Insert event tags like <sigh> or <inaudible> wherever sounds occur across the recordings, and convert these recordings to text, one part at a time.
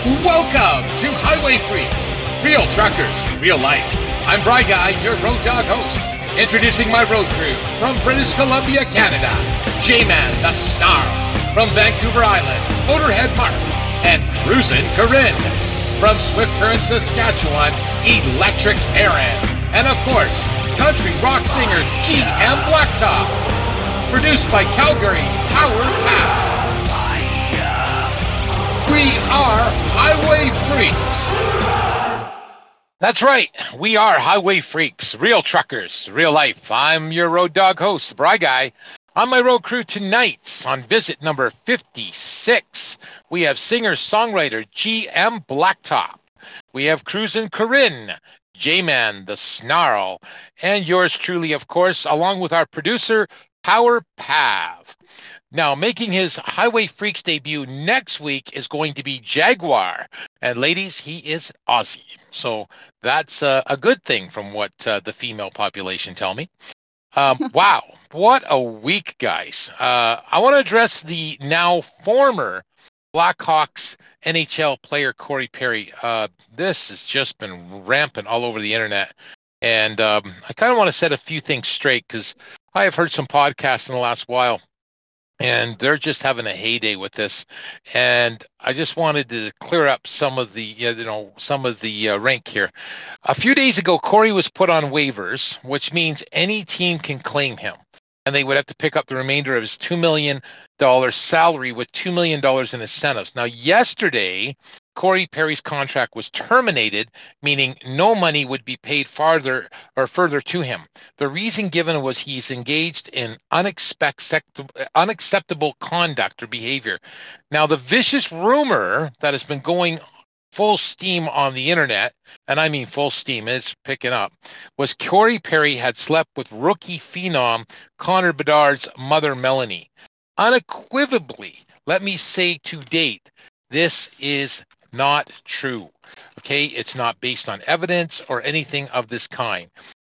Welcome to Highway Freaks, real truckers, real life. I'm Bry Guy, your road dog host, introducing my road crew from British Columbia, Canada. J-Man the Snarl from Vancouver Island, Motorhead Mark, and Cruisin' Corinne from Swift Current, Saskatchewan, Electric Aaron, and of course, country rock singer G.M. Blacktop. Produced by Calgary's Power Path. We are Highway Freaks. That's right. We are Highway Freaks, real truckers, real life. I'm your road dog host, the Bry Guy. On my road crew tonight, on visit number 56, we have singer songwriter G.M. Blacktop. We have Cruisin' Corinne, J Man the Snarl, and yours truly, of course, along with our producer, Power Pav. Now, making his Highway Freaks debut next week is going to be Jaguar. And ladies, he is Aussie. So that's uh, a good thing from what uh, the female population tell me. Um, <laughs> wow, what a week, guys. Uh, I want to address the now former Blackhawks NHL player Corey Perry. Uh, this has just been rampant all over the internet. And um, I kind of want to set a few things straight because I have heard some podcasts in the last while and they're just having a heyday with this. And i just wanted to clear up some of the you know some of the uh, rank here. A few days ago corey was put on waivers which means any team can claim him. And they would have to pick up the remainder of his $2 million salary with $2 million in incentives. Now yesterday Corey Perry's contract was terminated, meaning no money would be paid farther or further to him. The reason given was he's engaged in unacceptable conduct or behavior. Now, the vicious rumor that has been going full steam on the internet, and I mean full steam, it's picking up, was Corey Perry had slept with rookie phenom Connor Bedard's mother, Melanie. Unequivocally, let me say to date, this is not true. Okay, it's not based on evidence or anything of this kind.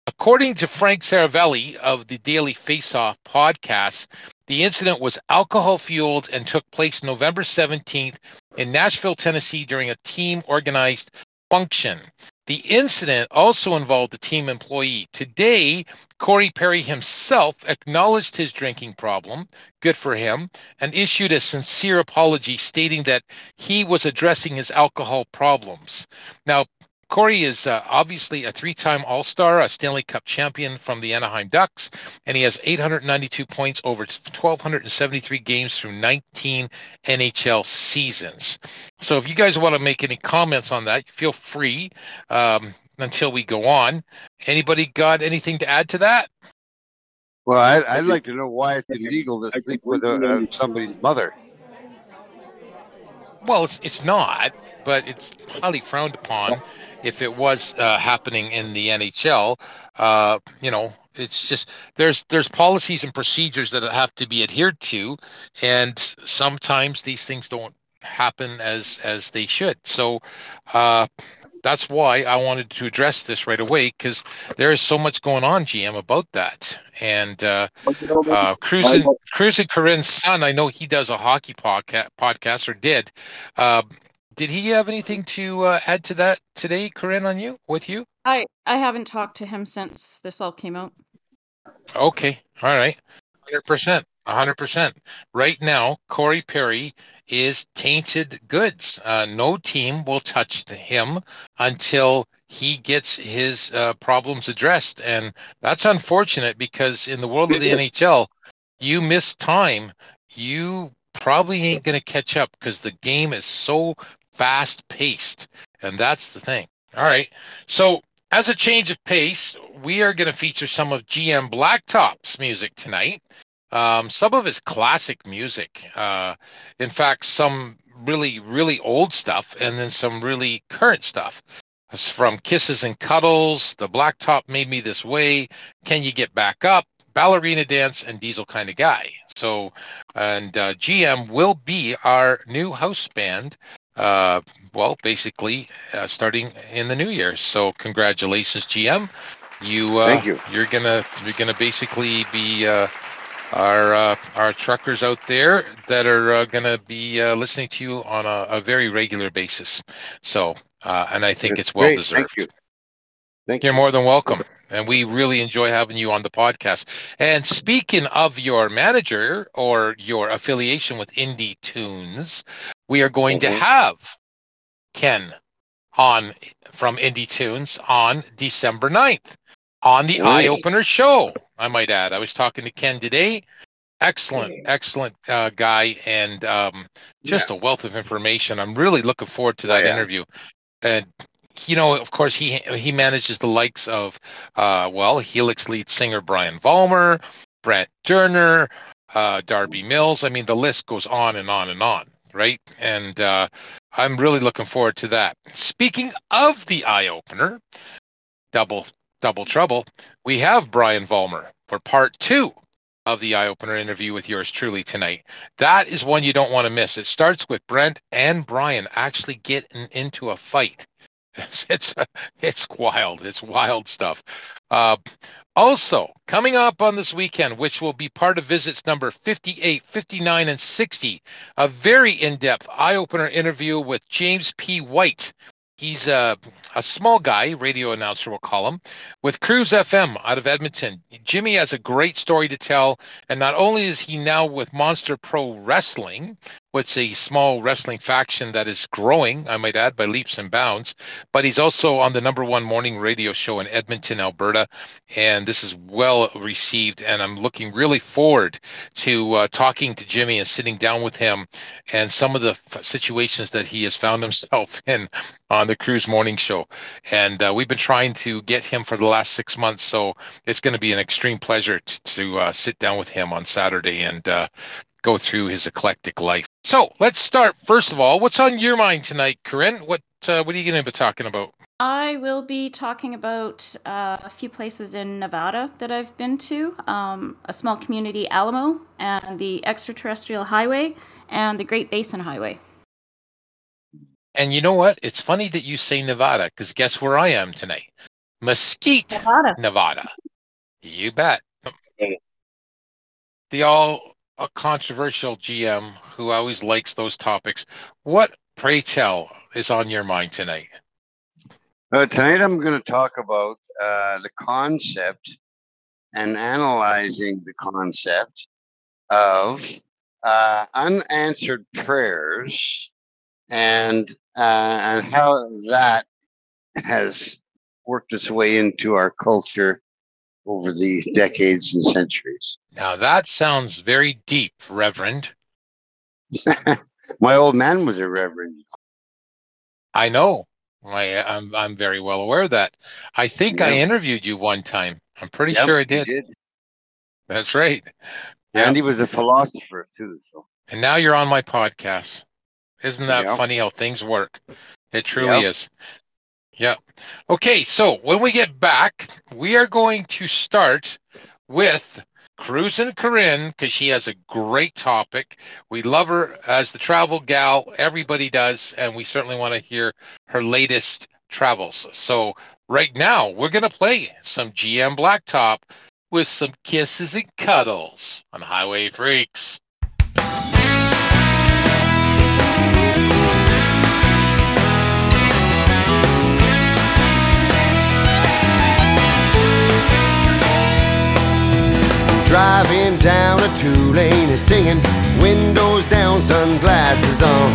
According to Frank Seravalli of the Daily Faceoff podcast, the incident was alcohol fueled and took place November 17th in Nashville, Tennessee during a team organized function. The incident also involved a team employee. Today, Corey Perry himself acknowledged his drinking problem, good for him, and issued a sincere apology stating that he was addressing his alcohol problems. Now, Corey is uh, obviously a three time All Star, a Stanley Cup champion from the Anaheim Ducks, and he has 892 points over 1,273 games through 19 NHL seasons. So if you guys want to make any comments on that, feel free um, until we go on. Anybody got anything to add to that? Well, I, would like to know why it's illegal to sleep with uh, somebody's mother. Well, it's, it's not, but it's highly frowned upon if it was uh, happening in the NHL. Uh, you know, it's just there's there's policies and procedures that have to be adhered to, and sometimes these things don't happen as as they should. So. Uh, that's why I wanted to address this right away because there is so much going on, GM, about that. And uh, uh, Cruisin' Cruisin' Corinne's son, I know he does a hockey podcast, podcast or did. Uh, did he have anything to uh, add to that today, Corinne, on you with you? I I haven't talked to him since this all came out. Okay, all right, hundred percent, hundred percent. Right now, Corey Perry is tainted goods. Uh, no team will touch him until he gets his uh, problems addressed, and that's unfortunate because in the world of the NHL, you miss time, you probably ain't going to catch up because the game is so fast paced. And that's the thing. All right. So, as a change of pace, we are going to feature some of GM Blacktop's music tonight. Um, some of his classic music. Uh, in fact, some really, really old stuff, and then some really current stuff. It's from Kisses and Cuddles, The Blacktop Made Me This Way, Can You Get Back Up, Ballerina Dance, and Diesel Kind of Guy. So, and uh, GM will be our new house band uh, well, basically uh, starting in the new year. So congratulations, GM. You, uh, Thank you. You're gonna you're gonna basically be uh, our uh, our truckers out there that are uh, going to be uh, listening to you on a, a, very regular basis. So, uh, and I think That's it's well great. deserved. Thank you. Thank You're you. more than welcome. And we really enjoy having you on the podcast. And speaking of your manager or your affiliation with Indie Tunes, we are going to Mhm. have Ken on from Indie Tunes on December 9th on the Nice. Eye Opener show. I might add. I was talking to Ken today. Excellent, excellent uh, guy, and um, just a wealth of information. I'm really looking forward to that Oh, yeah. interview. And you know, of course, he he manages the likes of, uh, well, Helix lead singer Brian Vollmer, Brent Doerner, uh, Darby Mills. I mean, the list goes on and on and on, right? And uh, I'm really looking forward to that. Speaking of the eye opener, double double trouble, we have Brian Vollmer for part two of the eye opener interview with yours truly tonight. That is one you don't want to miss. It starts with Brent and Brian actually getting into a fight. It's it's, it's wild. It's wild stuff. Uh, also, coming up on this weekend, which will be part of visits number 58, 59, and 60, a very in depth eye opener interview with James P. White. He's a, a small guy, radio announcer, we'll call him, with Cruise FM out of Edmonton. Jimmy has a great story to tell. And not only is he now with Monster Pro Wrestling, which is a small wrestling faction that is growing, I might add, by leaps and bounds, but he's also on the number one morning radio show in Edmonton, Alberta. And this is well received. And I'm looking really forward to uh, talking to Jimmy and sitting down with him and some of the f- situations that he has found himself <laughs> in on the Cruise Morning Show. And uh, we've been trying to get him for the last six months. So it's going to be an extreme pleasure t- to uh, sit down with him on Saturday and uh, go through his eclectic life. So let's start. First of all, what's on your mind tonight, Corinne? What uh, what are you going to be talking about? I will be talking about uh, a few places in Nevada that I've been to um, a small community, Alamo, and the Extraterrestrial Highway, and the Great Basin Highway. And you know what? It's funny that you say Nevada because guess where I am tonight? Mesquite, Nevada. Nevada. You bet. The all uh, controversial GM who always likes those topics. What, pray tell, is on your mind tonight? Uh, tonight I'm going to talk about uh, the concept and analyzing the concept of uh, unanswered prayers and uh, and how that has worked its way into our culture over the decades and centuries. Now that sounds very deep, Reverend. <laughs> My old man was a reverend. I know. I, I'm I'm very well aware of that. I think I interviewed you one time. I'm pretty Yep, sure I he did. That's right. And he was a philosopher too. So And now you're on my podcast. Isn't that Yeah. funny how things work? It truly is. Yeah. Okay, so when we get back, we are going to start with Cruisin' Corinne because she has a great topic. We love her as the travel gal. Everybody does, and we certainly want to hear her latest travels. So right now, we're going to play some GM Blacktop with some kisses and cuddles on Highway Freaks. Driving down a two lane and singing, windows down, sunglasses on.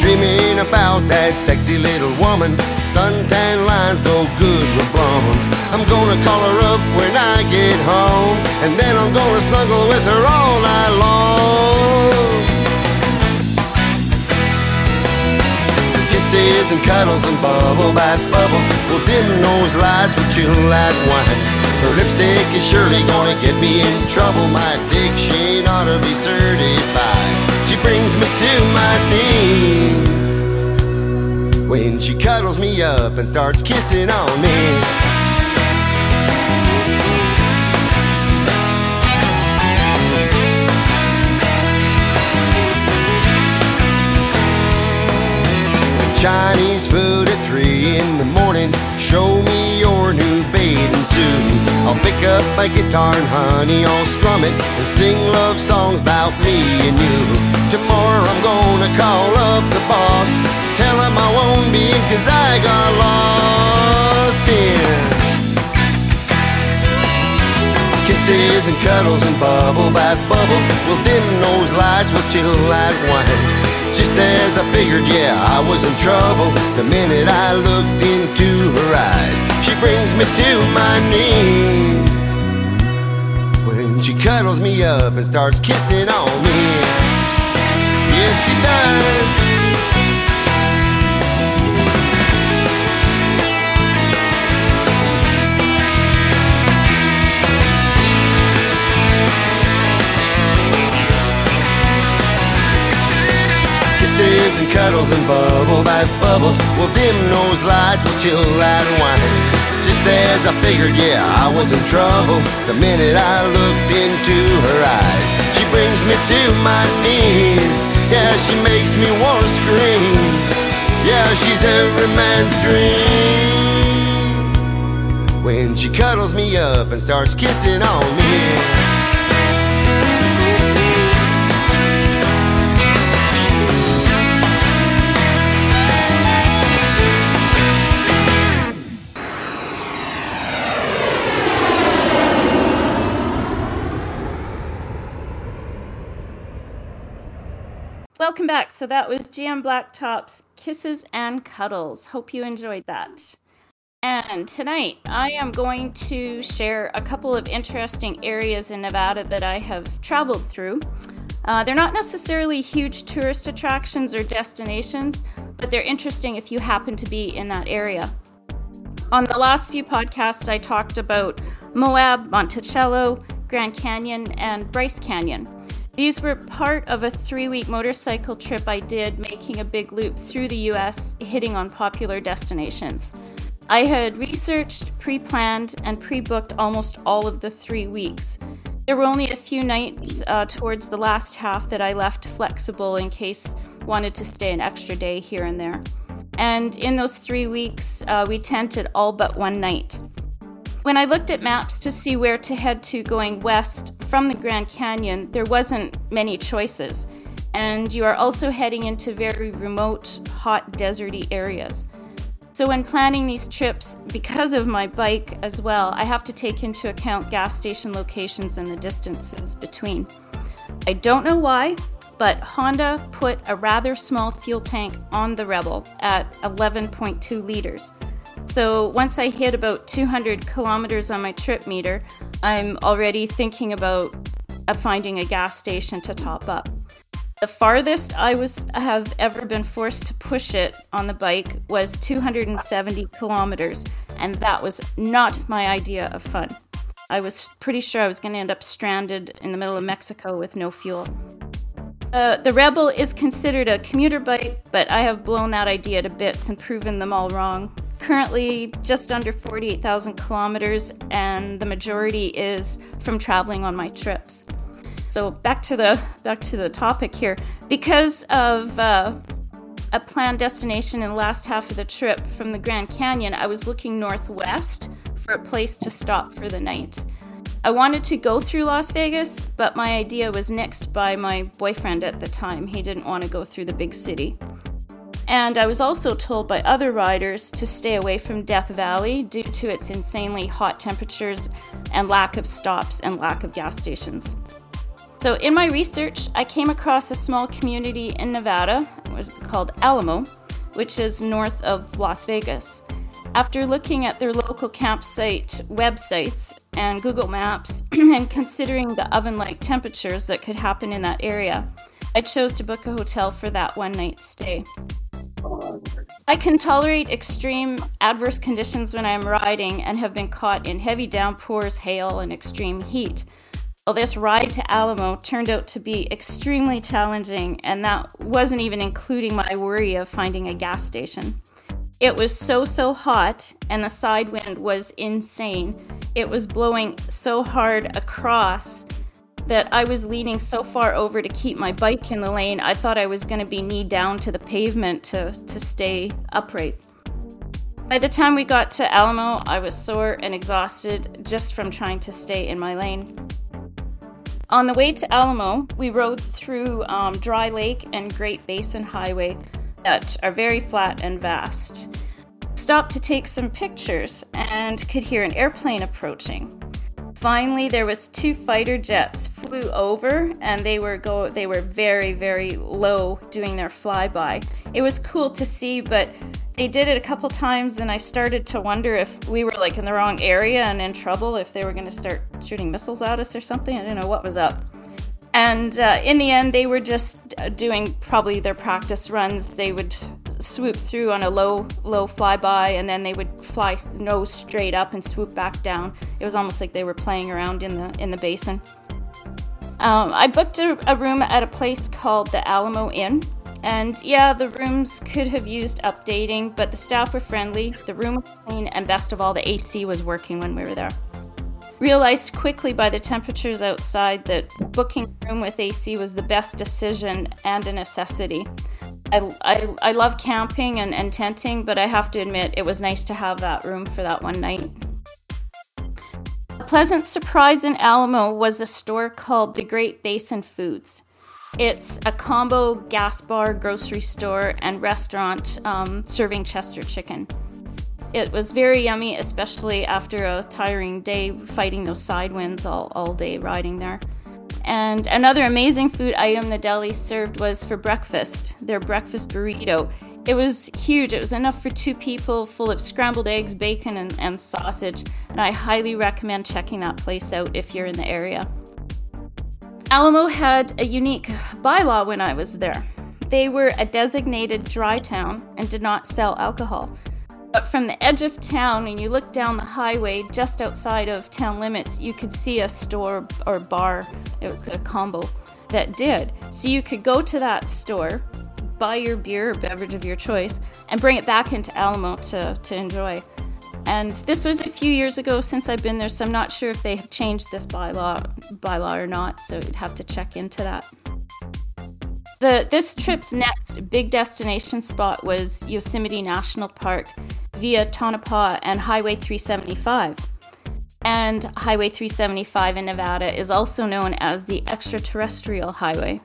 Dreaming about that sexy little woman. Suntan lines go good with blondes. I'm gonna call her up when I get home, and then I'm gonna snuggle with her all night long. Kisses and cuddles and bubble bath bubbles will dim those lights with chill like wine. Her lipstick is surely gonna get me in trouble. My shade ought to be certified. She brings me to my knees when she cuddles me up and starts kissing on me. Chinese food at three in the morning. Show me your new bathing suit. I'll pick up my guitar and honey, I'll strum it and sing love songs about me and you. Tomorrow I'm gonna call up the boss. Tell him I won't be in cause I got lost in kisses and cuddles and bubble bath bubbles. We'll dim those lights, we'll chill like wine. Just as I figured, yeah, I was in trouble the minute I looked into her eyes. She brings me to my knees when she cuddles me up and starts kissing on me. Yes, she does. Kisses and cuddles and bubble bath bubbles. We'll dim those lights, we'll chill that wine. Just as I figured, yeah, I was in trouble the minute I looked into her eyes. She brings me to my knees, yeah, she makes me wanna scream. Yeah, she's every man's dream. When she cuddles me up and starts kissing on me. Welcome back. So that was GM Blacktop's Kisses and Cuddles. Hope you enjoyed that. And tonight I am going to share a couple of interesting areas in Nevada that I have traveled through. Uh, they're not necessarily huge tourist attractions or destinations, but they're interesting if you happen to be in that area. On the last few podcasts, I talked about Moab, Monticello, Grand Canyon, and Bryce Canyon. These were part of a three week motorcycle trip I did, making a big loop through the US, hitting on popular destinations. I had researched, pre planned, and pre booked almost all of the three weeks. There were only a few nights uh, towards the last half that I left flexible in case wanted to stay an extra day here and there. And in those three weeks, uh, we tented all but one night. When I looked at maps to see where to head to going west from the Grand Canyon, there wasn't many choices. And you are also heading into very remote, hot, deserty areas. So, when planning these trips, because of my bike as well, I have to take into account gas station locations and the distances between. I don't know why, but Honda put a rather small fuel tank on the Rebel at 11.2 liters. So once I hit about 200 kilometers on my trip meter, I'm already thinking about uh, finding a gas station to top up. The farthest I was have ever been forced to push it on the bike was 270 kilometers, and that was not my idea of fun. I was pretty sure I was going to end up stranded in the middle of Mexico with no fuel. Uh, the Rebel is considered a commuter bike, but I have blown that idea to bits and proven them all wrong currently just under 48,000 kilometers, and the majority is from traveling on my trips. So back to the back to the topic here. Because of uh, a planned destination in the last half of the trip from the Grand Canyon, I was looking northwest for a place to stop for the night. I wanted to go through Las Vegas, but my idea was nixed by my boyfriend at the time. He didn't want to go through the big city. And I was also told by other riders to stay away from Death Valley due to its insanely hot temperatures and lack of stops and lack of gas stations. So, in my research, I came across a small community in Nevada called Alamo, which is north of Las Vegas. After looking at their local campsite websites and Google Maps <clears throat> and considering the oven like temperatures that could happen in that area, I chose to book a hotel for that one night stay. I can tolerate extreme adverse conditions when I'm riding and have been caught in heavy downpours, hail, and extreme heat. Well, this ride to Alamo turned out to be extremely challenging, and that wasn't even including my worry of finding a gas station. It was so, so hot, and the side wind was insane. It was blowing so hard across that I was leaning so far over to keep my bike in the lane, I thought I was going to be knee down to the pavement to, to stay upright. By the time we got to Alamo, I was sore and exhausted just from trying to stay in my lane. On the way to Alamo, we rode through um, Dry Lake and Great Basin Highway that are very flat and vast. Stopped to take some pictures and could hear an airplane approaching. Finally, there was two fighter jets flew over, and they were go they were very very low doing their flyby. It was cool to see, but they did it a couple times, and I started to wonder if we were like in the wrong area and in trouble, if they were going to start shooting missiles at us or something. I didn't know what was up. And uh, in the end, they were just uh, doing probably their practice runs. They would swoop through on a low low flyby and then they would fly nose straight up and swoop back down. It was almost like they were playing around in the in the basin. Um, i booked a, a room at a place called the alamo inn and yeah the rooms could have used updating but the staff were friendly. The room was clean and best of all the ac was working when we were there. Realized quickly by the temperatures outside that booking a room with AC was the best decision and a necessity. I, I, I love camping and, and tenting, but I have to admit it was nice to have that room for that one night. A pleasant surprise in Alamo was a store called the Great Basin Foods. It's a combo gas bar, grocery store, and restaurant um, serving Chester chicken. It was very yummy, especially after a tiring day fighting those side winds all, all day riding there. And another amazing food item the deli served was for breakfast their breakfast burrito. It was huge, it was enough for two people, full of scrambled eggs, bacon, and, and sausage. And I highly recommend checking that place out if you're in the area. Alamo had a unique bylaw when I was there. They were a designated dry town and did not sell alcohol. But from the edge of town, and you look down the highway just outside of town limits, you could see a store or bar, it was a combo, that did. So you could go to that store, buy your beer or beverage of your choice, and bring it back into Alamo to, to enjoy. And this was a few years ago since I've been there, so I'm not sure if they have changed this bylaw bylaw or not. So you'd have to check into that. The this trip's next big destination spot was Yosemite National Park via Tonopah and Highway 375. And Highway 375 in Nevada is also known as the extraterrestrial highway.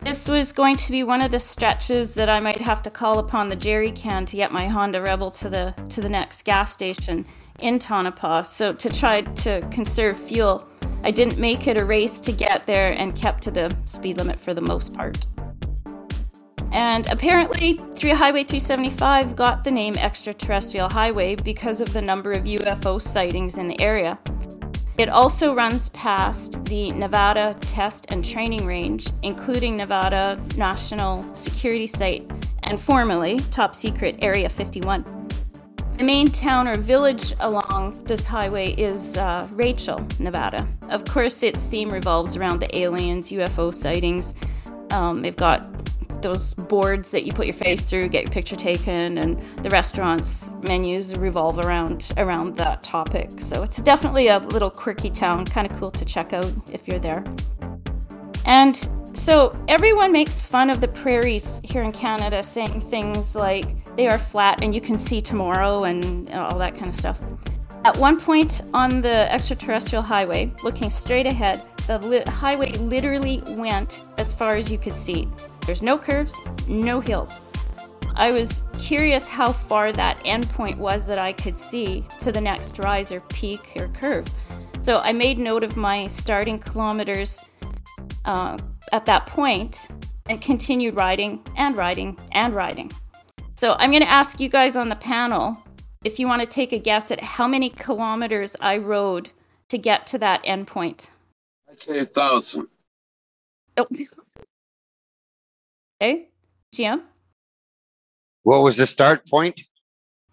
This was going to be one of the stretches that I might have to call upon the jerry can to get my Honda Rebel to the to the next gas station in Tonopah. So to try to conserve fuel, I didn't make it a race to get there and kept to the speed limit for the most part. And apparently, Highway 375 got the name Extraterrestrial Highway because of the number of UFO sightings in the area. It also runs past the Nevada Test and Training Range, including Nevada National Security Site and formerly Top Secret Area 51. The main town or village along this highway is uh, Rachel, Nevada. Of course, its theme revolves around the aliens, UFO sightings. Um, they've got those boards that you put your face through, get your picture taken, and the restaurants menus revolve around around that topic. So it's definitely a little quirky town, kind of cool to check out if you're there. And so everyone makes fun of the prairies here in Canada, saying things like they are flat and you can see tomorrow and all that kind of stuff. At one point on the extraterrestrial highway, looking straight ahead, the li- highway literally went as far as you could see. There's no curves, no hills. I was curious how far that endpoint was that I could see to the next rise or peak or curve. So I made note of my starting kilometers uh, at that point and continued riding and riding and riding. So I'm going to ask you guys on the panel if you want to take a guess at how many kilometers I rode to get to that endpoint. I'd say a thousand. Oh. <laughs> Okay, Jim? What was the start point?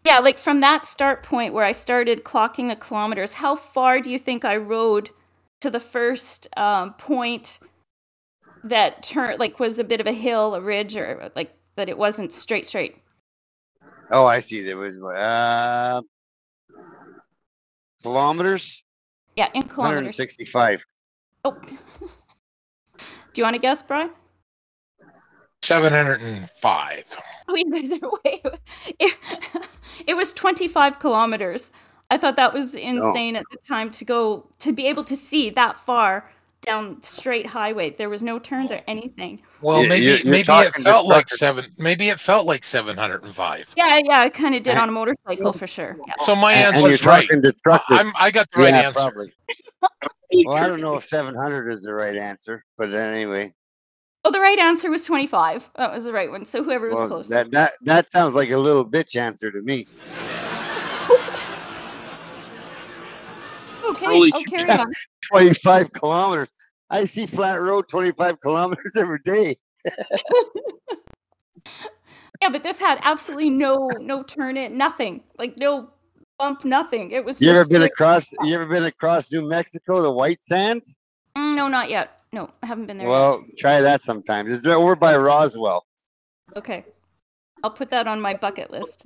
Yeah, like from that start point where I started clocking the kilometers, how far do you think I rode to the first um, point that turned, like, was a bit of a hill, a ridge, or like that it wasn't straight, straight? Oh, I see. There was uh, kilometers. Yeah, in kilometers. 165. Oh. <laughs> Do you want to guess, Brian? 705. Oh, you guys <laughs> are way. It, it was 25 kilometers. I thought that was insane at the time to go to be able to see that far down straight highway. There was no turns or anything. Well, maybe you- you're maybe it felt like truckers. seven. Maybe it felt like 705. Yeah, yeah, I kind of did on a motorcycle for sure. Yeah. <laughs> So my And, and answer is right. talking to truckers. I'm, I got the right yeah, answer. probably. <laughs> Well, I don't know if 700 is the right answer, but anyway, Oh, the right answer was 25. That was the right one. So whoever was well, close. that that that sounds like a little bitch answer to me. okay, Holy I'll shit. carry on. <laughs> 25 kilometers. I see flat road 25 <laughs> kilometers every day. <laughs> Yeah, but this had absolutely no no turn in, nothing. Like no bump, nothing. It was You ever been straight- across? You ever been across New Mexico, the White Sands? Mm, No, not yet. No, I haven't been there. yet. Well, try that sometime. It's over by Roswell. Okay. I'll put that on my bucket list.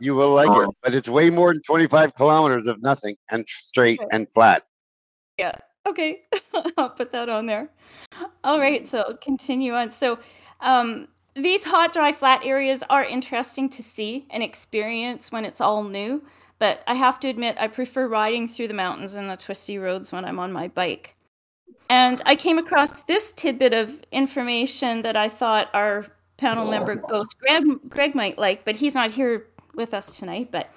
You will like it, but it's way more than 25 kilometers of nothing and straight Okay. and flat. Yeah. Okay. <laughs> I'll put that on there. All right. So continue on. So um, these hot, dry, flat areas are interesting to see and experience when it's all new. But I have to admit, I prefer riding through the mountains and the twisty roads when I'm on my bike. And I came across this tidbit of information that I thought our panel member Ghost Greg, Greg might like, but he's not here with us tonight. But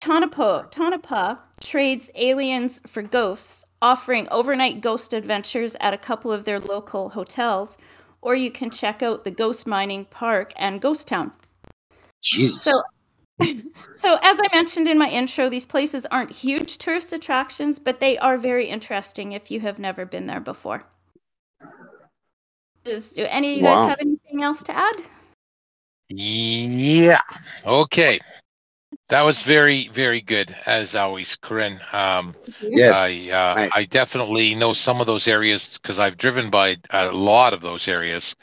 Tonopah, Tonopah trades aliens for ghosts, offering overnight ghost adventures at a couple of their local hotels, or you can check out the Ghost Mining Park and Ghost Town. Jesus. So, <laughs> so as I mentioned in my intro, these places aren't huge tourist attractions, but they are very interesting if you have never been there before. Does, do any of you guys have anything else to add? Yeah. Okay. That was very, very good as always, Corinne. Um, yes. I uh, Nice. I definitely know some of those areas because I've driven by a lot of those areas,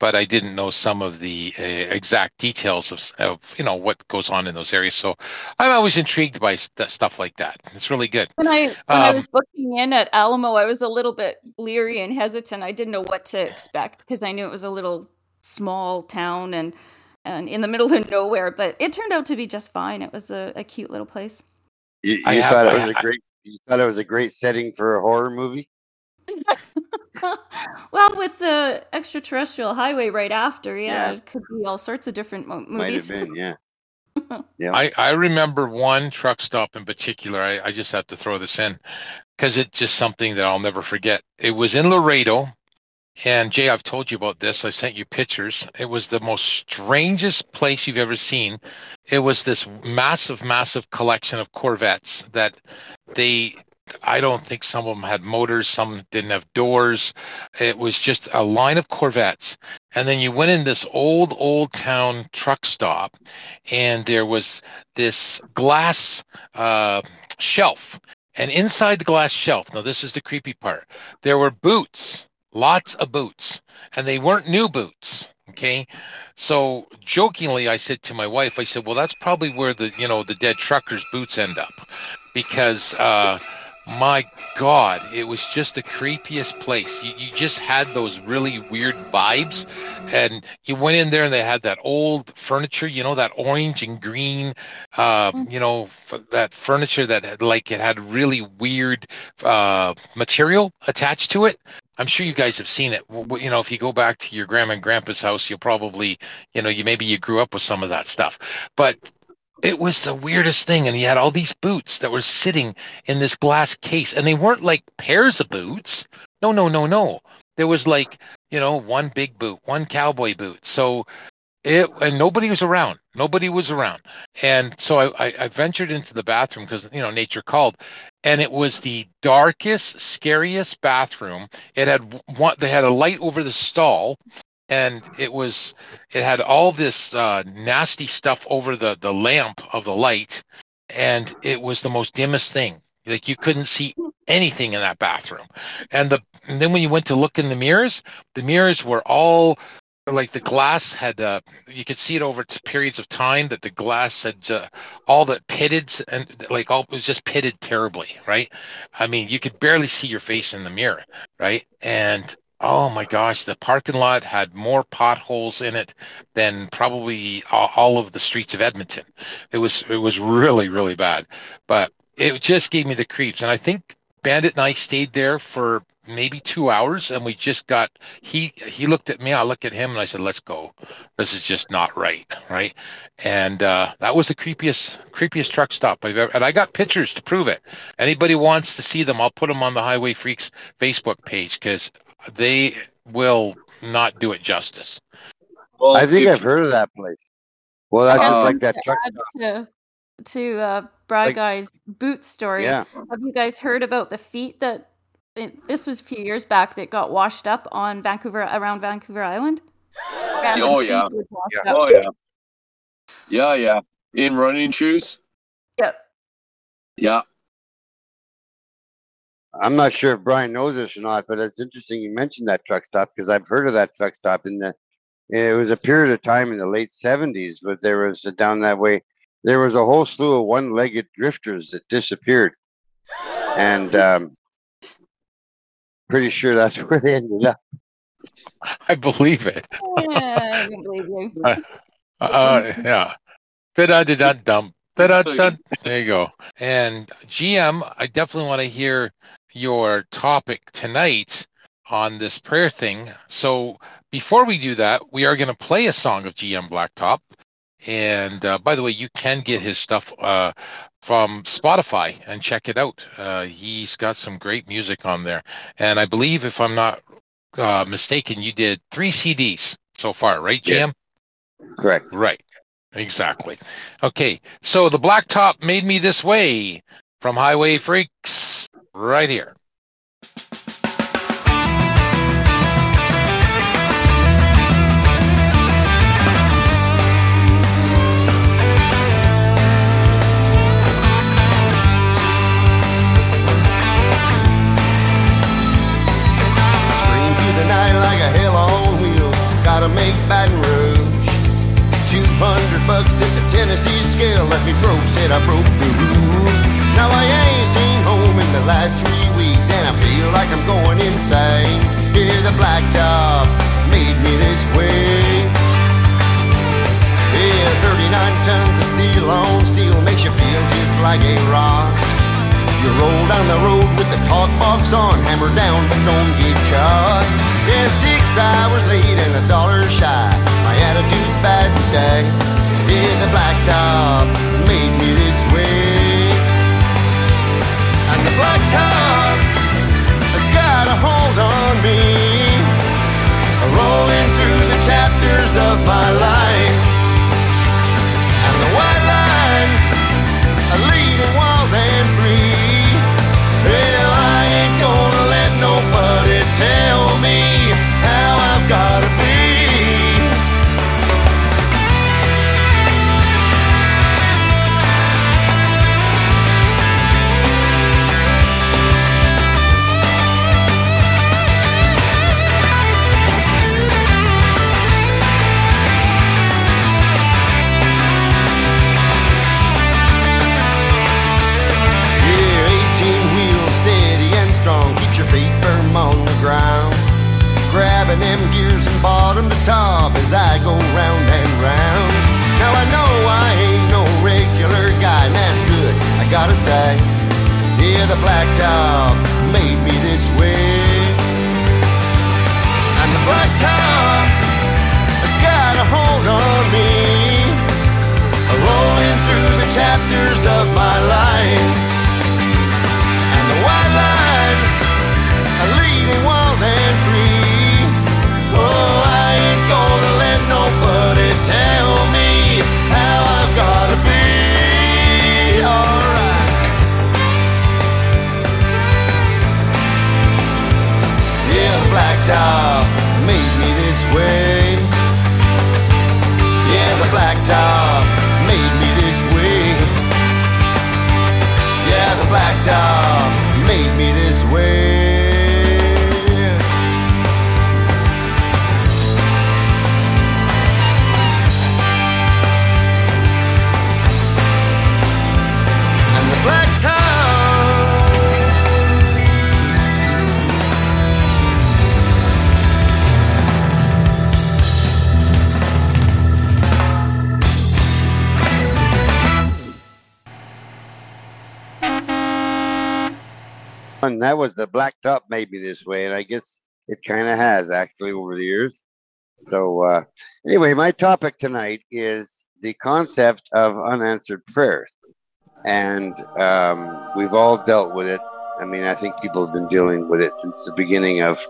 but I didn't know some of the uh, exact details of, of you know what goes on in those areas. So I'm always intrigued by st- stuff like that. It's really good. When I when I Um, was booking in at Alamo, I was a little bit leery and hesitant. I didn't know what to expect because I knew it was a little small town and and in the middle of nowhere. But it turned out to be just fine. It was a, a cute little place. You, you I have- thought it was a <laughs> great. You thought it was a great setting for a horror movie. <laughs> <laughs> well, with the extraterrestrial highway right after, yeah, Yeah. it could be all sorts of different mo- Might movies. have been, yeah. <laughs> Yeah. I, I remember one truck stop in particular. I, I just have to throw this in because it's just something that I'll never forget. It was in Laredo. And Jay, I've told you about this. I sent you pictures. It was the most strangest place you've ever seen. It was this massive, massive collection of Corvettes that they, I don't think some of them had motors, some didn't have doors. It was just a line of Corvettes. And then you went in this old, old town truck stop, and there was this glass uh, shelf. And inside the glass shelf, now this is the creepy part, there were boots, lots of boots, and they weren't new boots. Okay. So jokingly, I said to my wife, I said, well, that's probably where the, you know, the dead trucker's boots end up because, uh, my God, it was just the creepiest place. You, you just had those really weird vibes. And you went in there and they had that old furniture, you know, that orange and green, uh, you know, f- that furniture that had, like it had really weird uh, material attached to it. I'm sure you guys have seen it. You know, if you go back to your grandma and grandpa's house, you'll probably, you know, you maybe you grew up with some of that stuff. But it was the weirdest thing. And he had all these boots that were sitting in this glass case, and they weren't like pairs of boots. No, no, no, no. There was like, you know, one big boot, one cowboy boot. So it, and nobody was around. Nobody was around. And so I, I, I ventured into the bathroom because, you know, nature called. And it was the darkest, scariest bathroom. It had one, they had a light over the stall and it was it had all this uh, nasty stuff over the the lamp of the light and it was the most dimmest thing. Like you couldn't see anything in that bathroom. And the and then when you went to look in the mirrors the mirrors were all like the glass had uh you could see it over periods of time that the glass had uh, all the pitted and like all it was just pitted terribly right? I mean you could barely see your face in the mirror right? And oh my gosh the parking lot had more potholes in it than probably all, of the streets of edmonton. It was it was really really bad but it just gave me the creeps and i think bandit and i stayed there for maybe two hours and we just got he he looked at me i looked at him and i said let's go. This is just not right right? And uh, that was the creepiest creepiest truck stop i've ever and i got pictures to prove it. Anybody wants to see them i'll put them on the highway freaks facebook page because they will not do it justice Well, I think I've heard of that place. Well, that's just Um, like that truck. Add to to uh, Bry Like- Guy's boot story. Yeah. Have you guys heard about the feet that it, this was a few years back that got washed up on Vancouver around Vancouver Island? Random Oh, yeah. Yeah. Oh yeah, yeah, yeah. In running shoes. Yep. Yeah. I'm not sure if Brian knows this or not, but it's interesting you mentioned that truck stop because I've heard of that truck stop in the. It was a period of time in the late 70s, but there was a, down that way. There was a whole slew of one-legged drifters that disappeared, and um, pretty sure that's <laughs> where they ended up. i believe it Yeah, I <laughs> can believe you. uh, yeah da da da dum da da da there you go and gm i definitely want to hear your topic tonight on this prayer thing so before we do that we are going to play a song of gm blacktop and uh, by the way you can get his stuff uh, from spotify and check it out uh, he's got some great music on there and i believe if i'm not uh, mistaken you did three cds so far right Yeah. Correct. Right. Exactly. Okay. So the blacktop made me this way from Highway Freaks right here. Scream through the night like a hell on wheels. Gotta make Baton Rouge. 200 bucks at the Tennessee scale left me broke, said I broke the rules. Now I ain't seen in the last three weeks, and I feel like I'm going insane. Yeah, the blacktop made me this way. Yeah, 39 tons of steel on steel makes you feel just like a rock. You roll down the road with the talk box on, hammer down but don't get caught. Yeah, six hours late and a dollar shy. My attitude's bad today. Yeah, the blacktop made me this way. The blacktop has got a hold on me. Rolling through the chapters of my life. Top as I go round and round. Now I know I ain't no regular guy, and that's good, I gotta say. Yeah, the blacktop made me this way. And the blacktop has got a hold on me rolling through the chapters of my life. Tower made me this way. Yeah, the blacktop. And that was the blacktop made me this way, and I guess it kind of has actually over the years. So uh, anyway, my topic tonight is the concept of unanswered prayers, and um, we've all dealt with it. I mean, I think people have been dealing with it since the beginning of,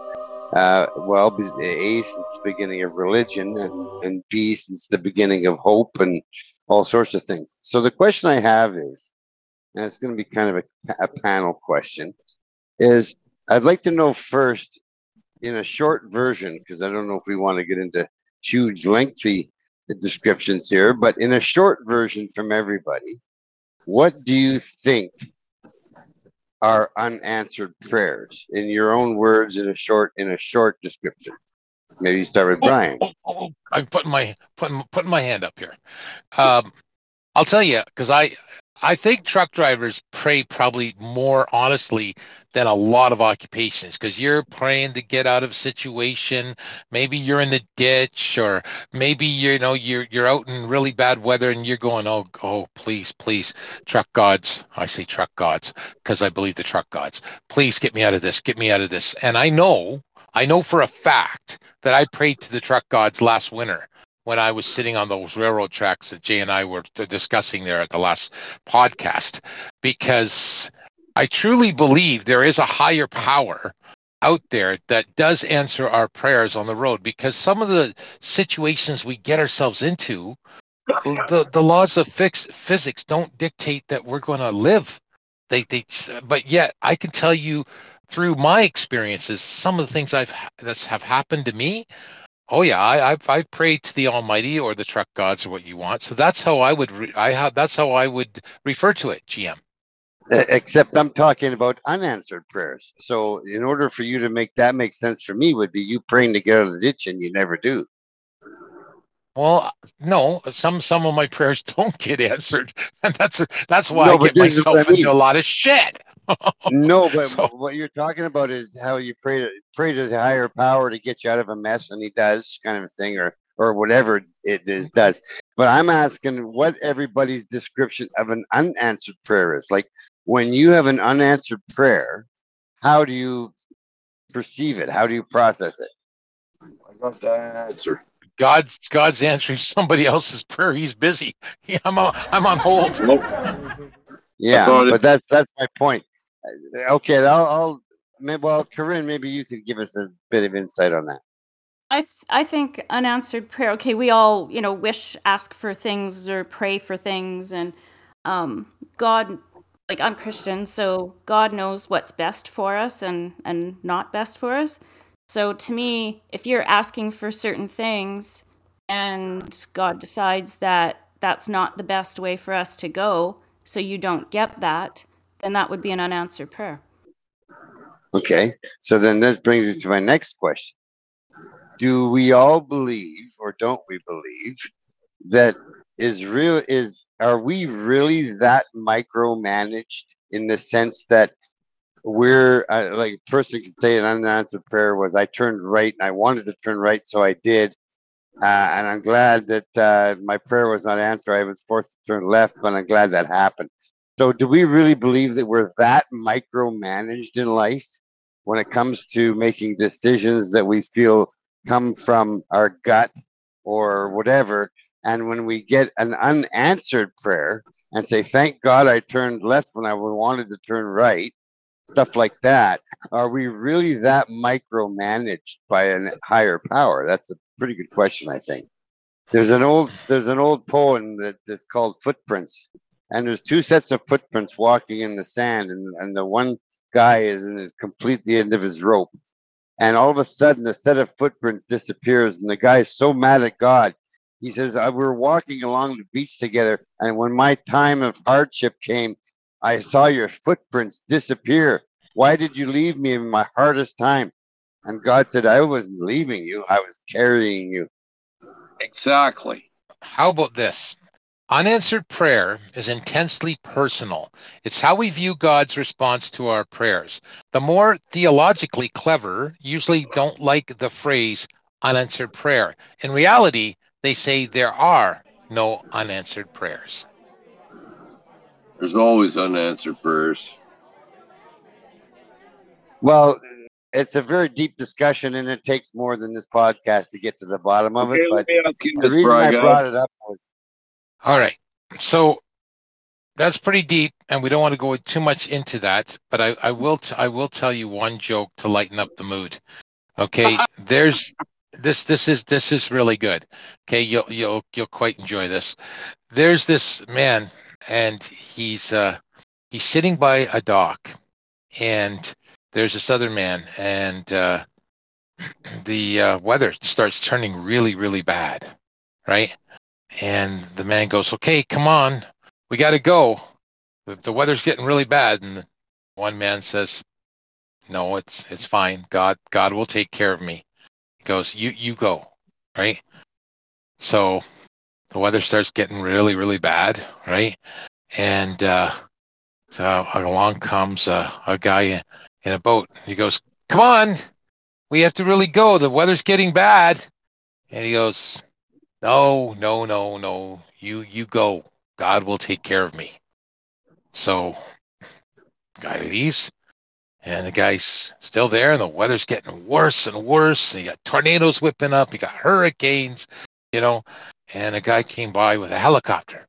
uh, well, A, since the beginning of religion, and, and B, since the beginning of hope and all sorts of things. So the question I have is, and it's going to be kind of a, a panel question, is I'd like to know first, in a short version, because I don't know if we want to get into huge, lengthy descriptions here, but in a short version from everybody, what do you think are unanswered prayers in your own words in a short in a short description? Maybe you start with Brian. oh, oh, oh, I'm putting my putting putting my hand up here. Um, I'll tell you because I I think truck drivers pray probably more honestly than a lot of occupations because you're praying to get out of a situation. Maybe you're in the ditch, or maybe you know you're you're out in really bad weather and you're going, oh oh please please truck gods. I say truck gods because I believe the truck gods. Please get me out of this. Get me out of this. And I know I know for a fact that I prayed to the truck gods last winter when I was sitting on those railroad tracks that Jay and I were discussing there at the last podcast, because I truly believe there is a higher power out there that does answer our prayers on the road because some of the situations we get ourselves into the, the laws of fix, physics don't dictate that we're going to live they, they but yet i can tell you through my experiences, some of the things I've that's have happened to me. Oh yeah, I, I've I've prayed to the Almighty or the truck gods or what you want. So that's how I would re- I have that's how I would refer to it. GM. Except I'm talking about unanswered prayers. So in order for you to make that make sense for me, would be you praying to get out of the ditch and you never do. Well, no, some some of my prayers <laughs> don't get answered, and <laughs> that's that's why No, I get this is what myself I mean. into a lot of shit. No, <laughs> but So- what you're talking about is how you pray to pray to the higher power to get you out of a mess, and he does kind of thing, or or whatever it is does. But I'm asking what everybody's description of an unanswered prayer is. Like when you have an unanswered prayer, how do you perceive it? How do you process it? I got that answer. God's God's answering somebody else's prayer. He's busy. <laughs> I'm on I'm on hold. Nope. Yeah, all but that's that's my point. Uh, Okay, I'll, I'll well, Corrine, maybe you could give us a bit of insight on that. I th- I think unanswered prayer. Okay, we all you know wish, ask for things, or pray for things, and um, God, like I'm Christian, so God knows what's best for us and and not best for us. So to me, if you're asking for certain things, and God decides that that's not the best way for us to go, so you don't get that, then that would be an unanswered prayer. Okay, so then this brings me to my next question. Do we all believe, or don't we believe, that is real? Is are we really that micromanaged in the sense that we're uh, like a person can say an unanswered prayer was I turned right and I wanted to turn right, so I did, uh, and I'm glad that uh, my prayer was not answered. I was forced to turn left, but I'm glad that happened. So, do we really believe that we're that micromanaged in life when it comes to making decisions that we feel come from our gut or whatever? And when we get an unanswered prayer and say, Thank God I turned left when I wanted to turn right, stuff like that, are we really that micromanaged by a higher power? That's a pretty good question, I think. There's an old there's an old poem that is called Footprints, and there's two sets of footprints walking in the sand, and, and the one guy is in his complete the end of his rope, and all of a sudden the set of footprints disappears, and the guy is so mad at God. He says, "I "We're walking along the beach together, and when my time of hardship came, I saw your footprints disappear. Why did you leave me in my hardest time?" And God said, "I wasn't leaving you; I was carrying you." Exactly. How about this? Unanswered prayer is intensely personal. It's how we view God's response to our prayers. The more theologically clever usually don't like the phrase unanswered prayer. In reality, they say there are no unanswered prayers. There's always unanswered prayers. Well, it's a very deep discussion, and it takes more than this podcast to get to the bottom of Okay, it. But me ask you the reason I brought it up was All right. So that's pretty deep, and we don't want to go too much into that. But I, I will t- I will tell you one joke to lighten up the mood. Okay, there's this this is this is really good. Okay, you'll you'll you'll quite enjoy this. There's this man, and he's uh he's sitting by a dock, and there's this other man, and uh, <clears throat> the uh, weather starts turning really really bad, right? And the man goes, "Okay, come on, we got to go. The, the weather's getting really bad." And one man says, "No, it's it's fine. God God will take care of me." He goes, "You you go." Right? So the weather starts getting really really bad, right? And uh, so along comes a guy in a boat. He goes, "Come on, we have to really go. The weather's getting bad." And he goes, no, no, no, no. You you go. God will take care of me. So guy leaves and the guy's still there and the weather's getting worse and worse. And you got tornadoes whipping up, you got hurricanes, you know, and a guy came by with a helicopter,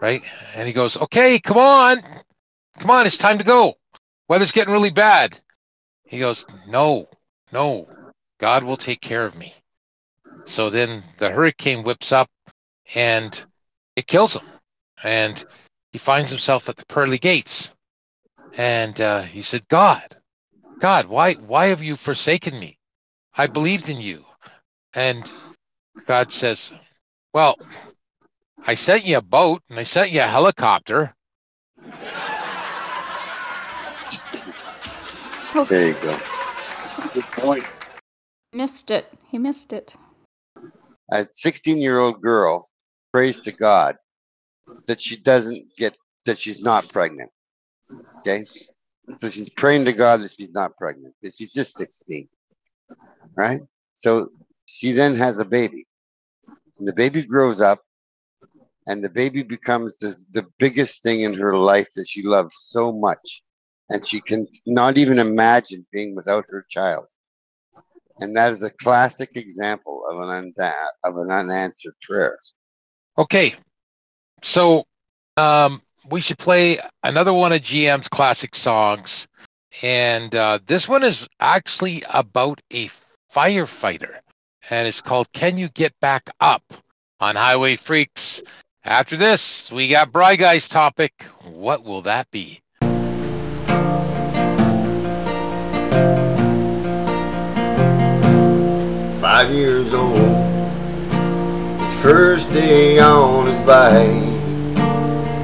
right? And he goes, Okay, come on. Come on, it's time to go. Weather's getting really bad. He goes, No, no. God will take care of me. So then the hurricane whips up and it kills him. And he finds himself at the pearly gates. And uh, he said, God, God, why, why have you forsaken me? I believed in you. And God says, Well, I sent you a boat and I sent you a helicopter. there you go. Good point. Missed it. He missed it. A 16 year old girl prays to God that she doesn't get that she's not pregnant. Okay, so she's praying to God that she's not pregnant. That she's just 16, right? So she then has a baby, and the baby grows up, and the baby becomes the, the biggest thing in her life that she loves so much, and she can not even imagine being without her child. And that is a classic example of an of an unanswered prayer. Okay, so um, we should play another one of GM's classic songs, and uh, this one is actually about a firefighter, and it's called "Can You Get Back Up" on HiWay Freeks. After this, we got Briguy's topic. What will that be? Five years old. His first day on his bike,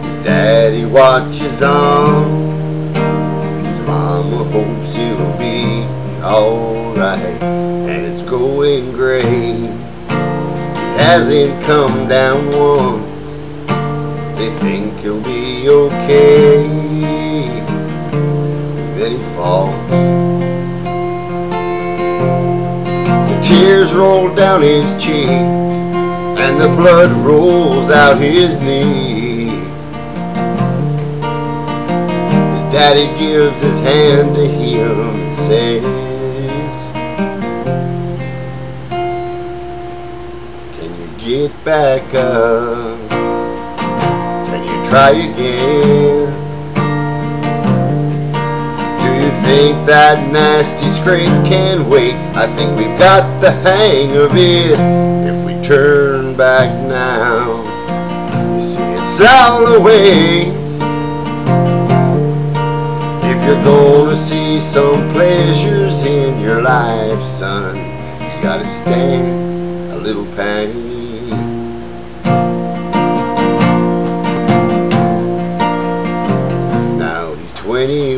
his daddy watches on. His mama hopes he'll be alright, and it's going great. He hasn't come down once, they think he'll be okay. And then he falls. Tears roll down his cheek, and the blood rolls out his knee. His daddy gives his hand to him and says, Can you get back up? Can you try again? You think that nasty scrape can wait? I think we've got the hang of it. If we turn back now, you see it's all a waste. If you're gonna see some pleasures in your life, son, you gotta stand a little pain. Now he's 21 his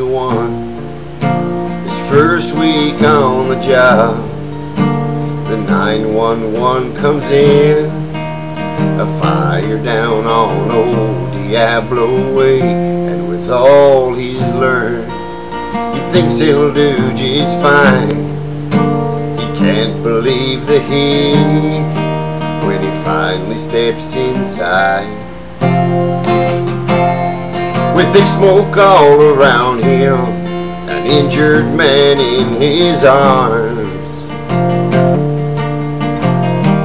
first week on the job. The 911 comes in, a fire down on old Diablo Way, and with all he's learned, he thinks he'll do just fine. He can't believe the heat when he finally steps inside. With thick smoke all around him an injured man in his arms.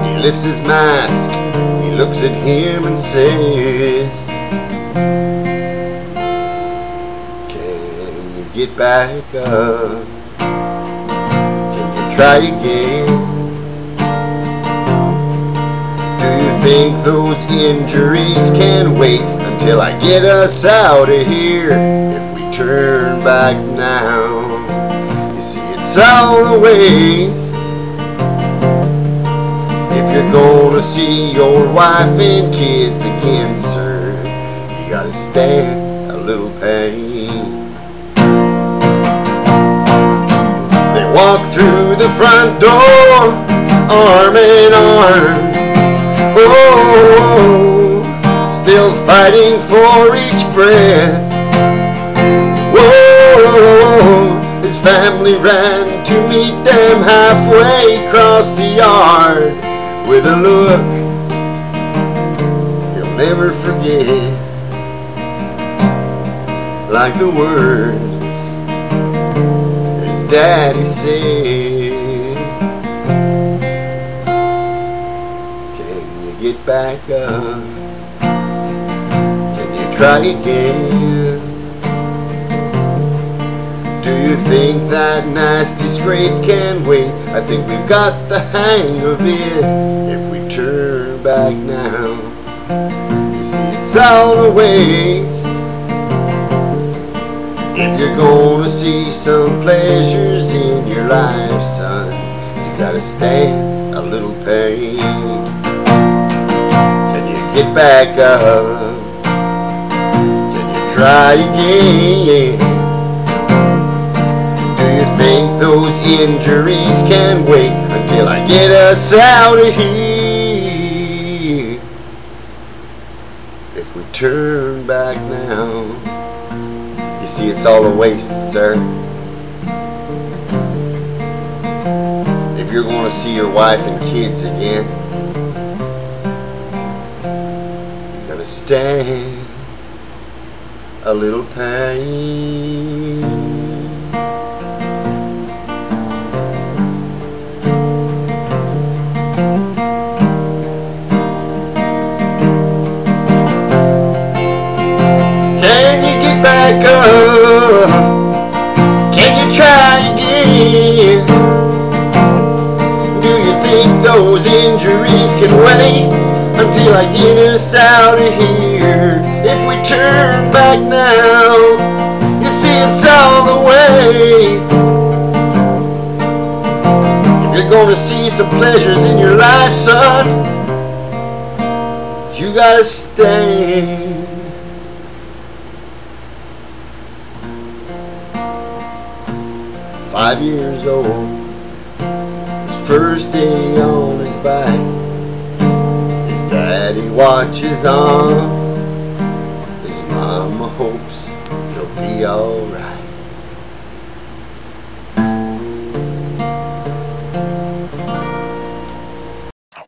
He lifts his mask, he looks at him and says, Can you get back up? Can you try again? Do you think those injuries can wait until I get us out of here? Turn back now, you see, it's all a waste. If you're gonna see your wife and kids again, sir, you gotta stand a little pain. They walk through the front door, arm in arm. Oh, oh, oh. still fighting for each breath. His ran to meet them halfway across the yard with a look he'll never forget. Like the words his daddy said. Can you get back up? Can you try again? Do you think that nasty scrape can wait? I think we've got the hang of it if we turn back now. You see, it's all a waste. If you're gonna see some pleasures in your life, son, you gotta stand a little pain. Can you get back up? Can you try again? Those injuries can wait until I get us out of here? If we turn back now, you see, it's all a waste, sir. If you're going to see your wife and kids again, you gotta stand a little pain. Can wait until I get us out of here? If we turn back now, you see it's all the waste. If you're gonna see some pleasures in your life, son, you gotta stay. five years old. His first day on his back. Daddy watches on. His mama hopes he'll be alright.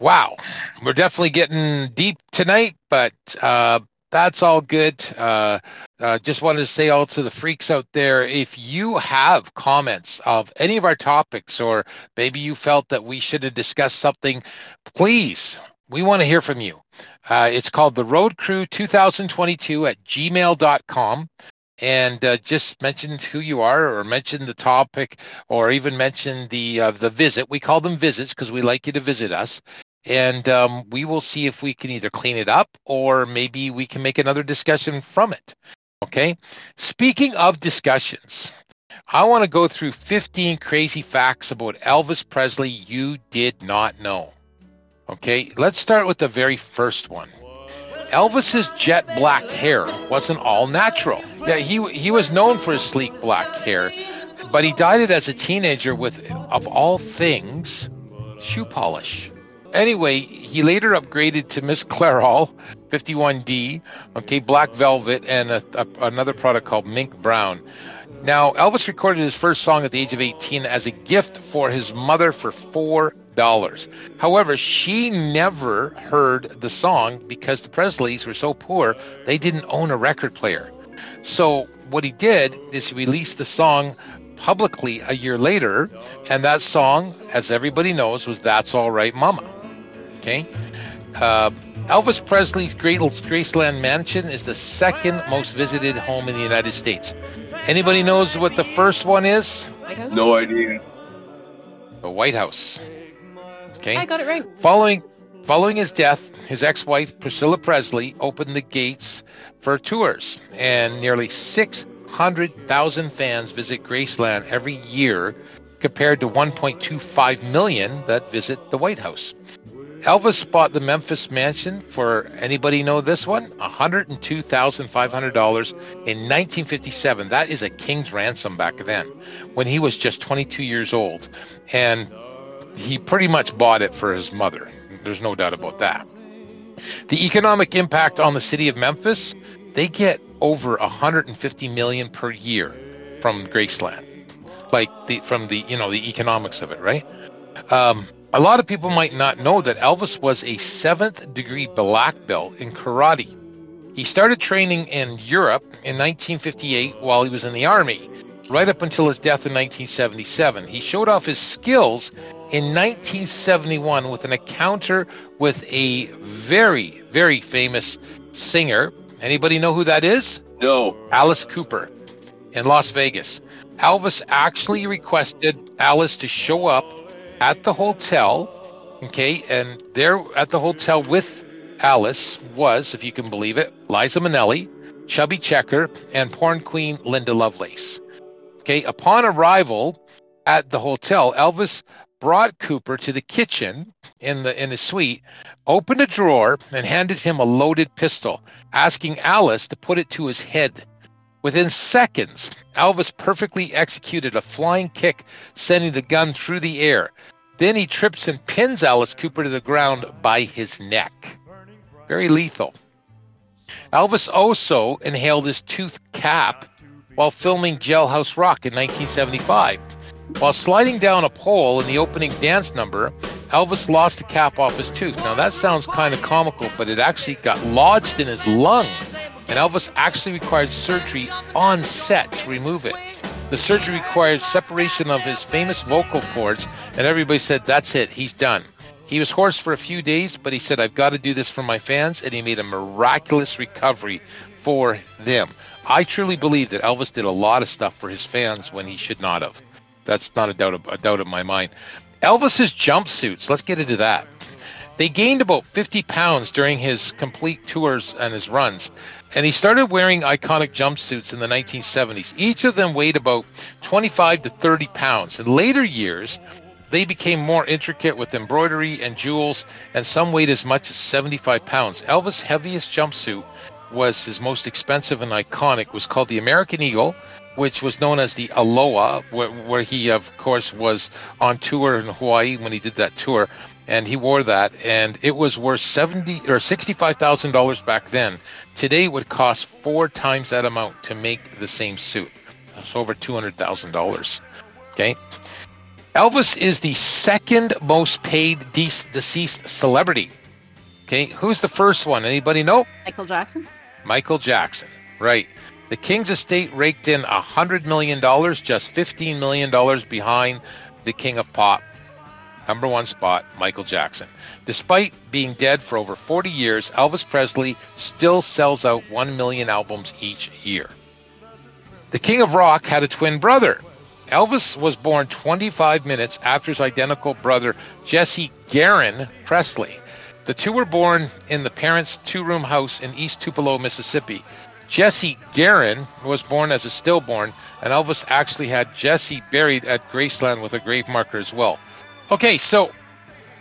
Wow, we're definitely getting deep tonight, but uh, that's all good. Uh, uh, just wanted to say all to the freaks out there if you have comments of any of our topics, or maybe you felt that we should have discussed something, please, we want to hear from you. Uh, it's called the Road Crew 2022 at gmail.com. And uh, just mention who you are, or mention the topic, or even mention the uh, the visit. We call them visits because we like you to visit us and um, we will see if we can either clean it up or maybe we can make another discussion from it. Okay. Speaking of discussions, I want to go through 15 crazy facts about Elvis Presley you did not know. Okay. Let's start with the very first one. Elvis's jet black hair wasn't all natural. Yeah, he he was known for his sleek black hair, but he dyed it as a teenager with, of all things, shoe polish. Anyway, he later upgraded to Miss Clairol 51D, okay, Black Velvet, and a, a, another product called Mink Brown. Now, Elvis recorded his first song at the age of 18 as a gift for his mother for four dollars. However, she never heard the song because the Presleys were so poor they didn't own a record player. So what he did is he released the song publicly a year later, and that song, as everybody knows, was "That's All Right, Mama." Okay. Uh, Elvis Presley's Graceland Mansion is the second most visited home in the United States. Anybody knows what the first one is? No idea. The White House. Okay. I got it right. Following following his death, his ex-wife Priscilla Presley opened the gates for tours, and nearly 600,000 fans visit Graceland every year, compared to 1.25 million that visit the White House. Elvis bought the Memphis mansion for anybody know this one? $102,500 in 1957. That is a king's ransom back then when he was just 22 years old. And he pretty much bought it for his mother. There's no doubt about that. The economic impact on the city of Memphis, they get over 150 million per year from Graceland. Like the from the you know the economics of it, right? Um, a lot of people might not know that Elvis was a seventh degree black belt in karate. He started training in Europe in 1958 while he was in the army, right up until his death in 1977. He showed off his skills in 1971 with an encounter with a very, very famous singer. Anybody know who that is? No. Alice Cooper in Las Vegas. Elvis actually requested Alice to show up at the hotel. Okay, and there at the hotel with Alice was, if you can believe it, Liza Minnelli, Chubby Checker, and porn queen Linda Lovelace. Okay, upon arrival at the hotel, Elvis brought Cooper to the kitchen in the in his suite, opened a drawer, and handed him a loaded pistol, asking Alice to put it to his head. Within seconds, Elvis perfectly executed a flying kick, sending the gun through the air. Then he trips and pins Alice Cooper to the ground by his neck. Very lethal. Elvis also inhaled his tooth cap while filming Jailhouse Rock in 1975. While sliding down a pole in the opening dance number, Elvis lost the cap off his tooth. Now that sounds kind of comical, but it actually got lodged in his lung, and Elvis actually required surgery on set to remove it. The surgery required separation of his famous vocal cords, and everybody said, That's it, he's done. He was hoarse for a few days, but he said, I've got to do this for my fans, and he made a miraculous recovery for them. I truly believe that Elvis did a lot of stuff for his fans when he should not have. That's not a doubt of, a doubt of my mind. Elvis's jumpsuits, let's get into that. They gained about 50 pounds during his complete tours and his runs, and he started wearing iconic jumpsuits in the 1970s. Each of them weighed about 25 to 30 pounds. In later years, they became more intricate with embroidery and jewels, and some weighed as much as 75 pounds. Elvis' heaviest jumpsuit was his most expensive and iconic, was called the American Eagle, which was known as the Aloha, where, where he, of course, was on tour in Hawaii when he did that tour, and he wore that, and it was worth seventy or sixty-five thousand dollars back then. Today, it would cost four times that amount to make the same suit. That's over two hundred thousand dollars. Okay. Elvis is the second most paid de- deceased celebrity. Okay, who's the first one? Anybody know? Michael Jackson. Michael Jackson. Right. The King's estate raked in $100 million, just $15 million behind the King of Pop. Number one spot, Michael Jackson. Despite being dead for over 40 years, Elvis Presley still sells out 1 million albums each year. The King of Rock had a twin brother. Elvis was born 25 minutes after his identical brother, Jesse Garon Presley. The two were born in the parents' two room house in East Tupelo, Mississippi. Jesse Garon was born as a stillborn, and Elvis actually had Jesse buried at Graceland with a grave marker as well. Okay, so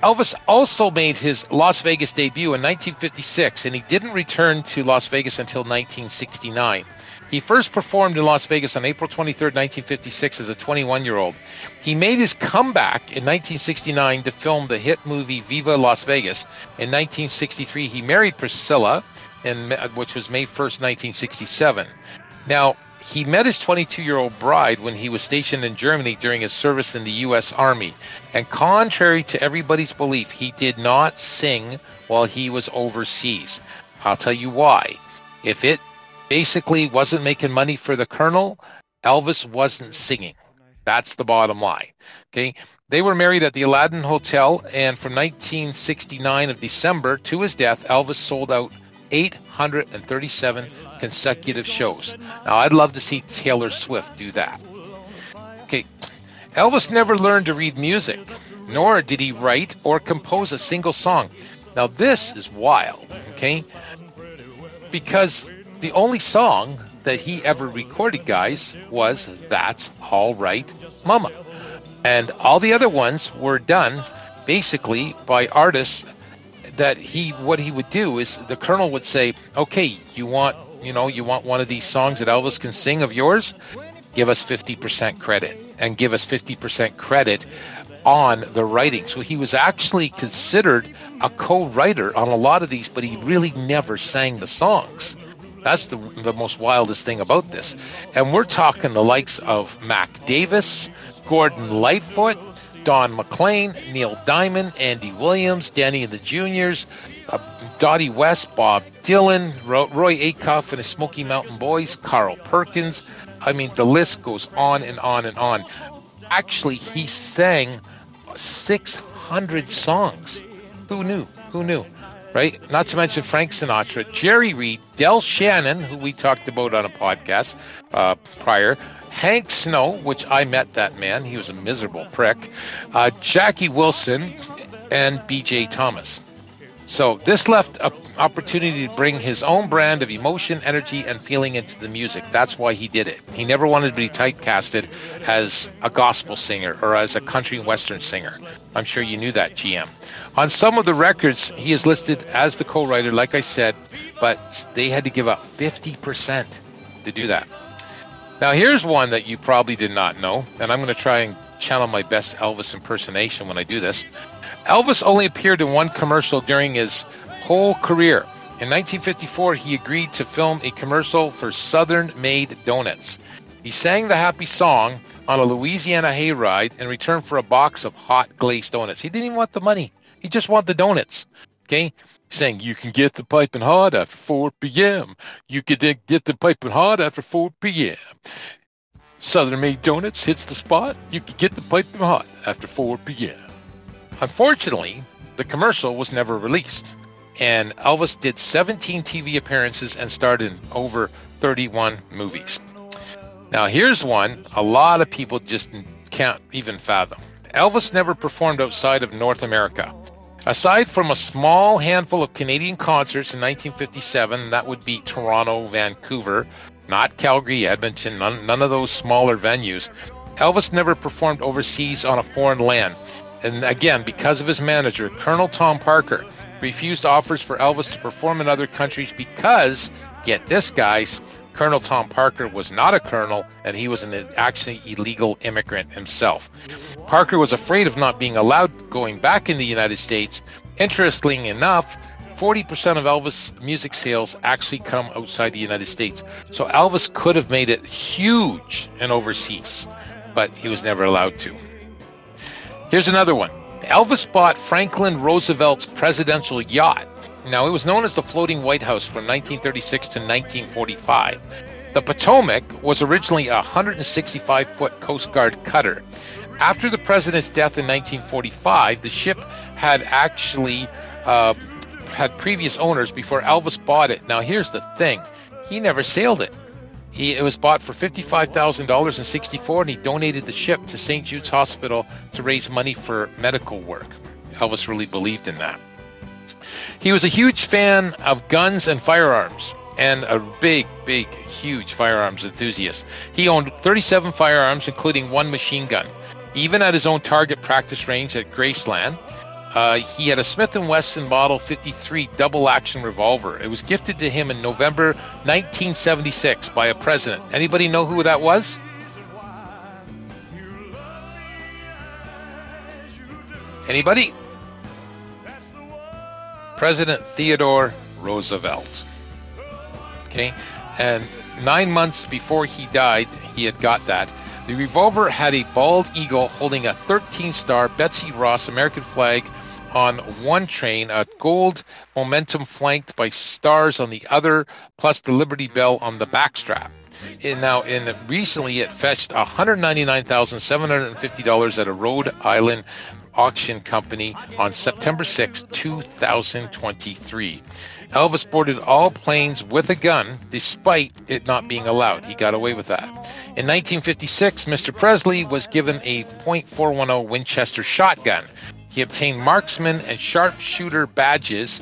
Elvis also made his Las Vegas debut in 1956, and he didn't return to Las Vegas until 1969. He first performed in Las Vegas on April 23, 1956, as a 21 year old. He made his comeback in 1969 to film the hit movie Viva Las Vegas. In 1963, he married Priscilla, in, uh, which was May 1st, 1967. Now, he met his 22 year old bride when he was stationed in Germany during his service in the U.S. Army. And contrary to everybody's belief, he did not sing while he was overseas. I'll tell you why. If it basically wasn't making money for the colonel, Elvis wasn't singing. That's the bottom line. Okay. They were married at the Aladdin Hotel, and from 1969 of December to his death, Elvis sold out 837 consecutive shows. Now, I'd love to see Taylor Swift do that. Okay. Elvis never learned to read music, nor did he write or compose a single song. Now, this is wild, okay? Because the only song that he ever recorded, guys, was That's All Right, Mama. And all the other ones were done basically by artists that he what he would do is the colonel would say, "Okay, you want, you know, you want one of these songs that Elvis can sing of yours? Give us 50% credit and give us 50% credit on the writing." So he was actually considered a co-writer on a lot of these, but he really never sang the songs. That's the, the most wildest thing about this. And we're talking the likes of Mac Davis, Gordon Lightfoot, Don McLean, Neil Diamond, Andy Williams, Danny and the Juniors, uh, Dottie West, Bob Dylan, Ro- Roy Acuff and the Smoky Mountain Boys, Carl Perkins. I mean, the list goes on and on and on. Actually, he sang 600 songs. Who knew? Who knew? Right? Not to mention Frank Sinatra, Jerry Reed, Del Shannon, who we talked about on a podcast uh, prior, Hank Snow, which I met that man. He was a miserable prick. Uh, Jackie Wilson and B.J. Thomas. So this left an opportunity to bring his own brand of emotion, energy, and feeling into the music. That's why he did it. He never wanted to be typecasted as a gospel singer or as a country and western singer. I'm sure you knew that, GM. On some of the records, he is listed as the co-writer, like I said, but they had to give up 50% to do that. Now, here's one that you probably did not know, and I'm going to try and channel my best Elvis impersonation when I do this. Elvis only appeared in one commercial during his whole career. In 1954, he agreed to film a commercial for Southern Maid Donuts. He sang the happy song on a Louisiana hayride in return for a box of hot glazed donuts. He didn't even want the money. He just wanted the donuts. Okay? Saying you can get the piping hot after 4 p.m. You can get the piping hot after 4 p.m. Southern Maid Donuts hits the spot. You can get the piping hot after 4 p.m. Unfortunately, the commercial was never released, and Elvis did 17 TV appearances and starred in over 31 movies. Now, here's one a lot of people just can't even fathom. Elvis never performed outside of North America. Aside from a small handful of Canadian concerts in 1957, that would be Toronto, Vancouver, not Calgary, Edmonton, none, none of those smaller venues, Elvis never performed overseas on a foreign land. And again, because of his manager, Colonel Tom Parker, refused offers for Elvis to perform in other countries because, get this, guys, Colonel Tom Parker was not a colonel and he was an actually illegal immigrant himself. Parker was afraid of not being allowed going back in the United States. Interestingly enough, 40% of Elvis music sales actually come outside the United States. So Elvis could have made it huge in overseas, but he was never allowed to. Here's another one. Elvis bought Franklin Roosevelt's presidential yacht. Now, it was known as the Floating White House from 1936 to 1945. The Potomac was originally a 165 foot Coast Guard cutter. After the president's death in 1945, the ship had actually uh, had previous owners before Elvis bought it. Now, here's the thing he never sailed it. He, it was bought for $55,000 in 64 and he donated the ship to St. Jude's Hospital to raise money for medical work. Elvis really believed in that. He was a huge fan of guns and firearms and a big, big, huge firearms enthusiast. He owned 37 firearms, including one machine gun. Even at his own target practice range at Graceland, uh, he had a Smith & Wesson Model 53 double-action revolver. It was gifted to him in November 1976 by a president. Anybody know who that was? Anybody? President Theodore Roosevelt. Okay, and nine months before he died, he had got that. The revolver had a bald eagle holding a 13 star Betsy Ross American flag on one train, a gold momentum flanked by stars on the other, plus the Liberty Bell on the backstrap. And now, in recently, it fetched $199,750 at a Rhode Island auction company on September 6, 2023. Elvis boarded all planes with a gun despite it not being allowed. He got away with that. In 1956, Mr. Presley was given a .410 Winchester shotgun. He obtained marksman and sharpshooter badges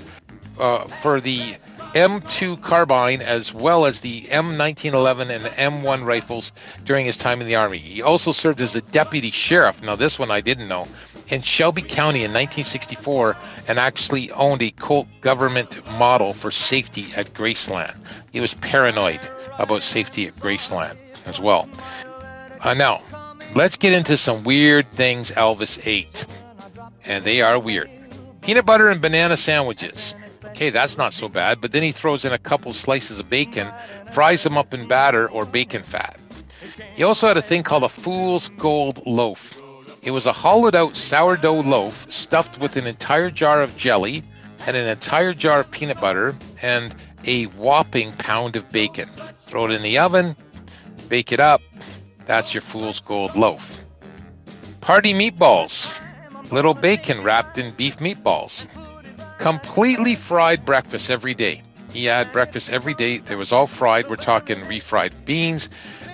uh, for the M2 carbine as well as the M1911 and M1 rifles during his time in the Army. He also served as a deputy sheriff. Now, this one I didn't know. In Shelby County in 1964 and actually owned a Colt government model for safety at Graceland. He was paranoid about safety at Graceland as well. Uh, now, let's get into some weird things Elvis ate. And they are weird. Peanut butter and banana sandwiches. Okay, that's not so bad. But then he throws in a couple slices of bacon, fries them up in batter or bacon fat. He also had a thing called a fool's gold loaf. It was a hollowed out sourdough loaf stuffed with an entire jar of jelly and an entire jar of peanut butter and a whopping pound of bacon. Throw it in the oven, bake it up. That's your fool's gold loaf. Party meatballs. Little bacon wrapped in beef meatballs completely fried breakfast every day. He had breakfast every day. There was all fried. We're talking refried beans,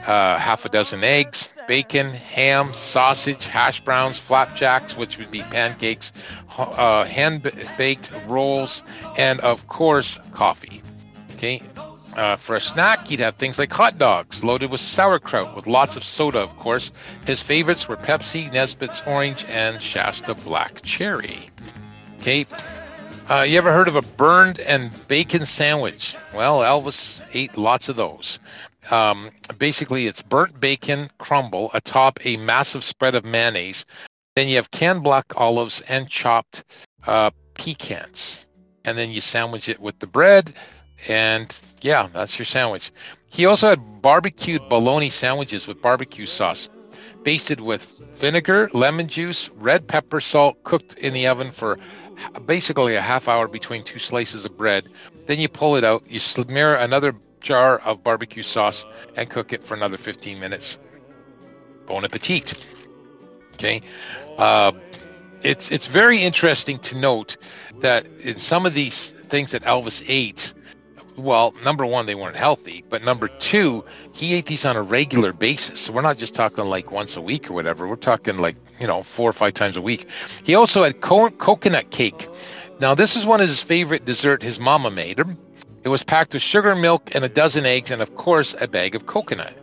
uh, half a dozen eggs, bacon, ham, sausage, hash browns, flapjacks, which would be pancakes, uh, hand baked rolls, and of course, coffee. Okay. Uh, for a snack, he'd have things like hot dogs loaded with sauerkraut with lots of soda, of course. His favorites were Pepsi, Nesbitt's Orange, and Shasta Black Cherry. Okay, uh, you ever heard of a burned and bacon sandwich? Well, Elvis ate lots of those. Um, basically, it's burnt bacon crumble atop a massive spread of mayonnaise. Then you have canned black olives and chopped uh, pecans. And then you sandwich it with the bread. And yeah, that's your sandwich. He also had barbecued bologna sandwiches with barbecue sauce, basted with vinegar, lemon juice, red pepper, salt, cooked in the oven for basically a half hour between two slices of bread. Then you pull it out, you smear another jar of barbecue sauce, and cook it for another 15 minutes. Bon appetit. Okay. Uh, it's it's very interesting to note that in some of these things that Elvis ate, well, number one, they weren't healthy, but number two, he ate these on a regular basis. So we're not just talking like once a week or whatever. We're talking like, you know, four or five times a week. He also had co- coconut cake. Now, this is one of his favorite dessert his mama made him. It was packed with sugar, milk, and a dozen eggs, and of course, a bag of coconut.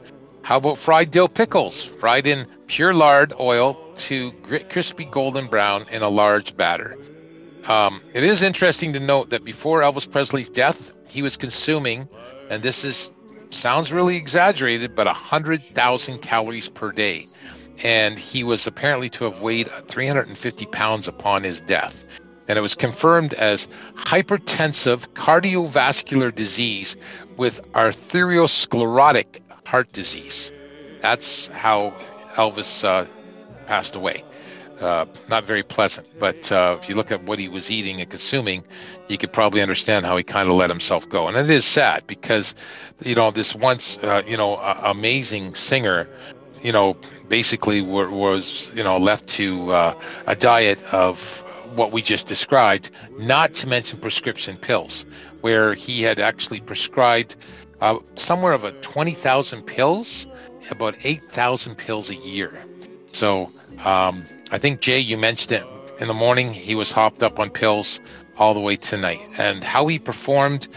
How about fried dill pickles, fried in pure lard oil to crispy golden brown in a large batter? Um, it is interesting to note that before Elvis Presley's death, he was consuming, and this is sounds really exaggerated, but 100,000 calories per day. And he was apparently to have weighed 350 pounds upon his death. And it was confirmed as hypertensive cardiovascular disease with arteriosclerotic heart disease. That's how Elvis uh, passed away uh, not very pleasant. But uh, if you look at what he was eating and consuming, you could probably understand how he kind of let himself go. And it is sad because, you know, this once, uh, you know, amazing singer, you know, basically was, you know, left to uh, a diet of what we just described, not to mention prescription pills, where he had actually prescribed uh, somewhere of a 20,000 pills, about 8,000 pills a year. So, um, I think Jay, you mentioned it in the morning. He was hopped up on pills all the way tonight, and how he performed,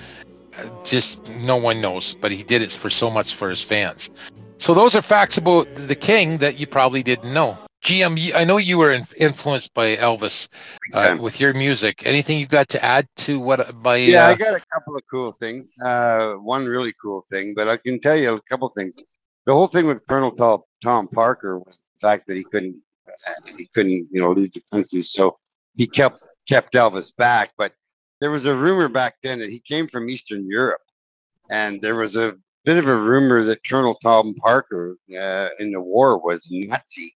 uh, just no one knows. But he did it for so much for his fans. So those are facts about the king that you probably didn't know. GM, I know you were influenced by Elvis uh, with your music. Anything you've got to add to what by? Yeah, uh, I got a couple of cool things. Uh, one really cool thing, but I can tell you a couple things. The whole thing with Colonel Tom, Tom Parker was the fact that he couldn't he couldn't, you know, leave the country. So he kept kept Elvis back. But there was a rumor back then that he came from Eastern Europe, and there was a bit of a rumor that Colonel Tom Parker uh, in the war was Nazi.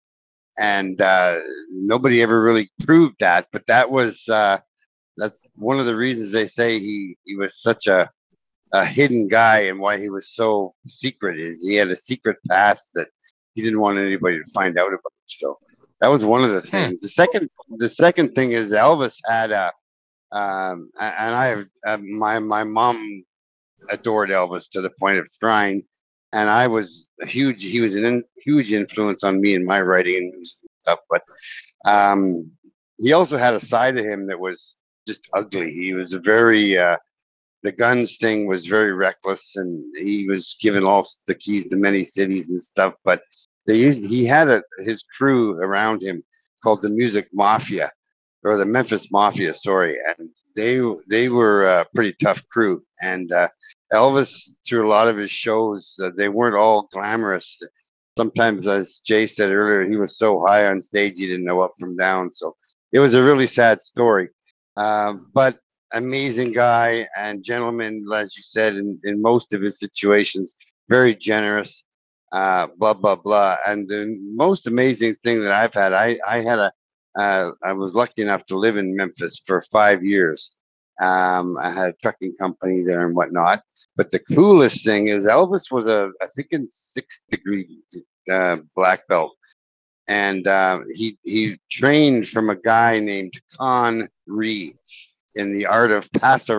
and uh, nobody ever really proved that. But that was uh, that's one of the reasons they say he he was such a a hidden guy and why he was so secret is he had a secret past that he didn't want anybody to find out about. So that was one of the things. The second the second thing is Elvis had a um, and I have uh, my my mom adored Elvis to the point of crying, and I was a huge. He was an in, huge influence on me in my writing and and stuff. But um, he also had a side of him that was just ugly. He was a very uh, the guns thing was very reckless, and he was given all the keys to many cities and stuff. But they he had a, his crew around him called the Music Mafia or the Memphis Mafia, sorry, and they they were a pretty tough crew. And uh, Elvis, through a lot of his shows, uh, they weren't all glamorous. Sometimes, as Jay said earlier, he was so high on stage he didn't know up from down. So it was a really sad story. Um, but amazing guy and gentleman, as you said, in, in most of his situations, very generous. Uh, blah blah blah. And the most amazing thing that I've had, I I had a uh, I was lucky enough to live in Memphis for five years. Um, I had a trucking company there and whatnot. But the coolest thing is Elvis was a, I think, in sixth degree uh, black belt, and uh, he he trained from a guy named Kang Rhee in the art of Paso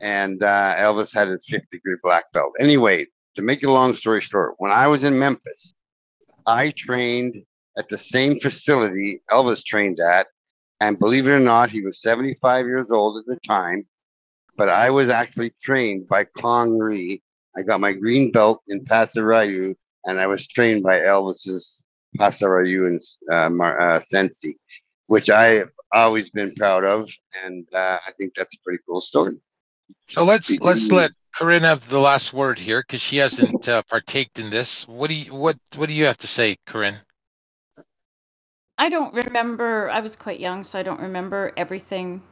and uh, Elvis had his fifth degree black belt. Anyway, to make a long story short, when I was in Memphis, I trained at the same facility Elvis trained at. And believe it or not, he was 75 years old at the time. But I was actually trained by Kang Rhee. I got my green belt in Pasa Ryu, and I was trained by Elvis's Pasa Ryu and uh, Mar- uh, Sensi, which I've always been proud of. And uh, I think that's a pretty cool story. So let's let's let Corrine have the last word here because she hasn't uh, partaked in this. What do you what what do you have to say, Corrine? I don't remember. I was quite young, so I don't remember everything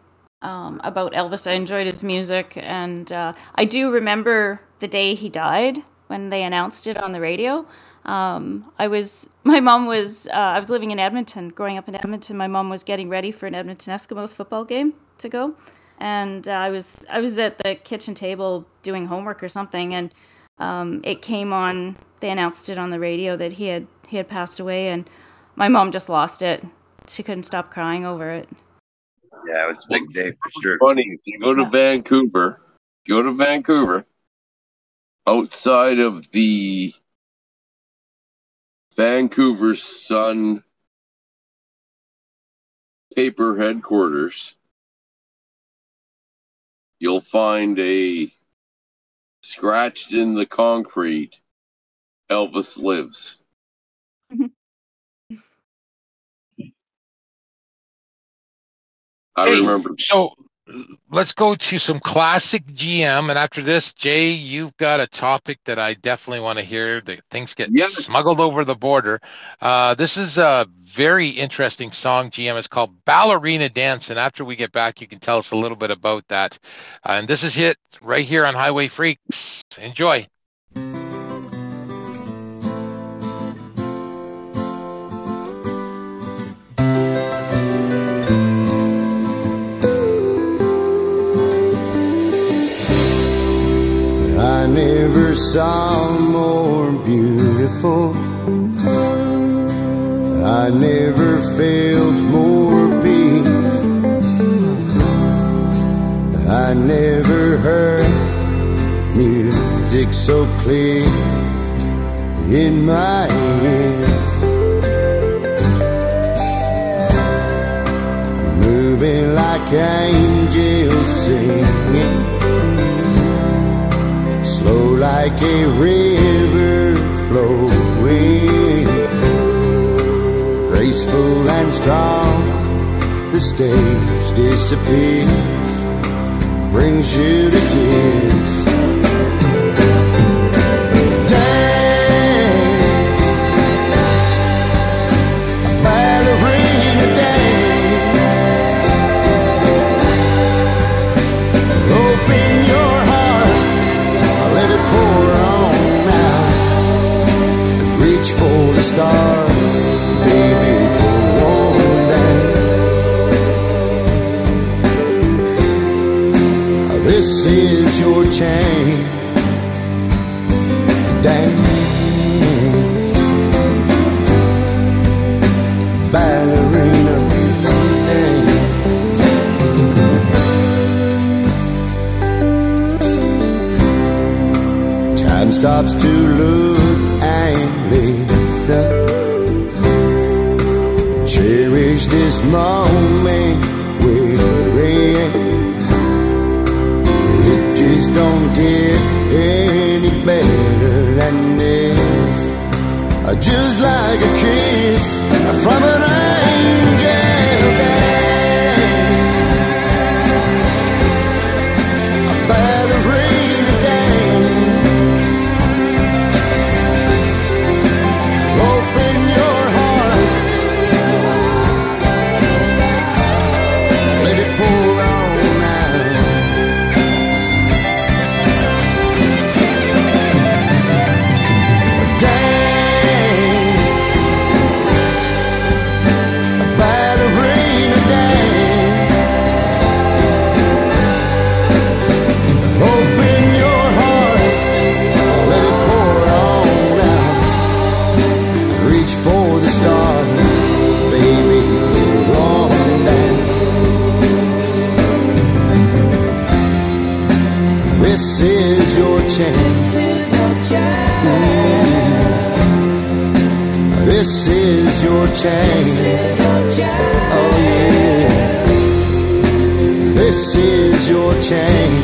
um, about Elvis. I enjoyed his music, and uh, I do remember the day he died when they announced it on the radio. Um, I was <laughs> my mom was uh, I was living in Edmonton, growing up in Edmonton. My mom was getting ready for an Edmonton Eskimos football game to go, and uh, I was I was at the kitchen table doing homework or something, and um, it came on. They announced it on the radio that he had he had passed away, and my mom just lost it. She couldn't stop crying over it. Yeah, it was a big day for sure. Funny, if you go to Yeah. Vancouver, go to Vancouver, outside of the Vancouver Sun paper headquarters, you'll find a scratched in the concrete Elvis lives. <laughs> I Hey, remember. So let's go to some classic GM, and after this, Jay, you've got a topic that I definitely want to hear. That things get Yeah. smuggled over the border. Uh, this is a very interesting song, GM. It's called Ballerina Dance, and after we get back, you can tell us a little bit about that. Uh, and this is hit right here on HiWay Freeks. Enjoy. Never saw more beautiful. I never felt more peace. I never heard music so clear in my ears. Moving like angels singing slow like a river flowing, graceful and strong. The stage disappears, brings you to tears. this is your chance, Dance, ballerina, dance. Time stops to lose listen. Cherish this moment we're in. It just don't get any better than this. Just like a kiss from an angel. Chance. Oh yeah. This is your chance.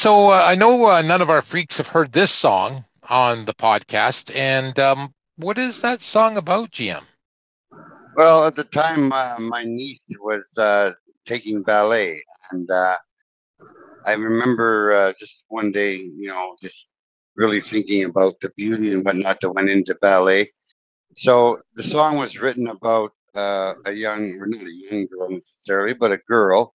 So uh, I know uh, none of our freaks have heard this song on the podcast. And um, what is that song about, GM? Well, at the time, uh, my niece was uh, taking ballet, and uh, I remember uh, just one day, you know, just really thinking about the beauty and whatnot that went into ballet. So the song was written about a young, or not a young girl necessarily, but a girl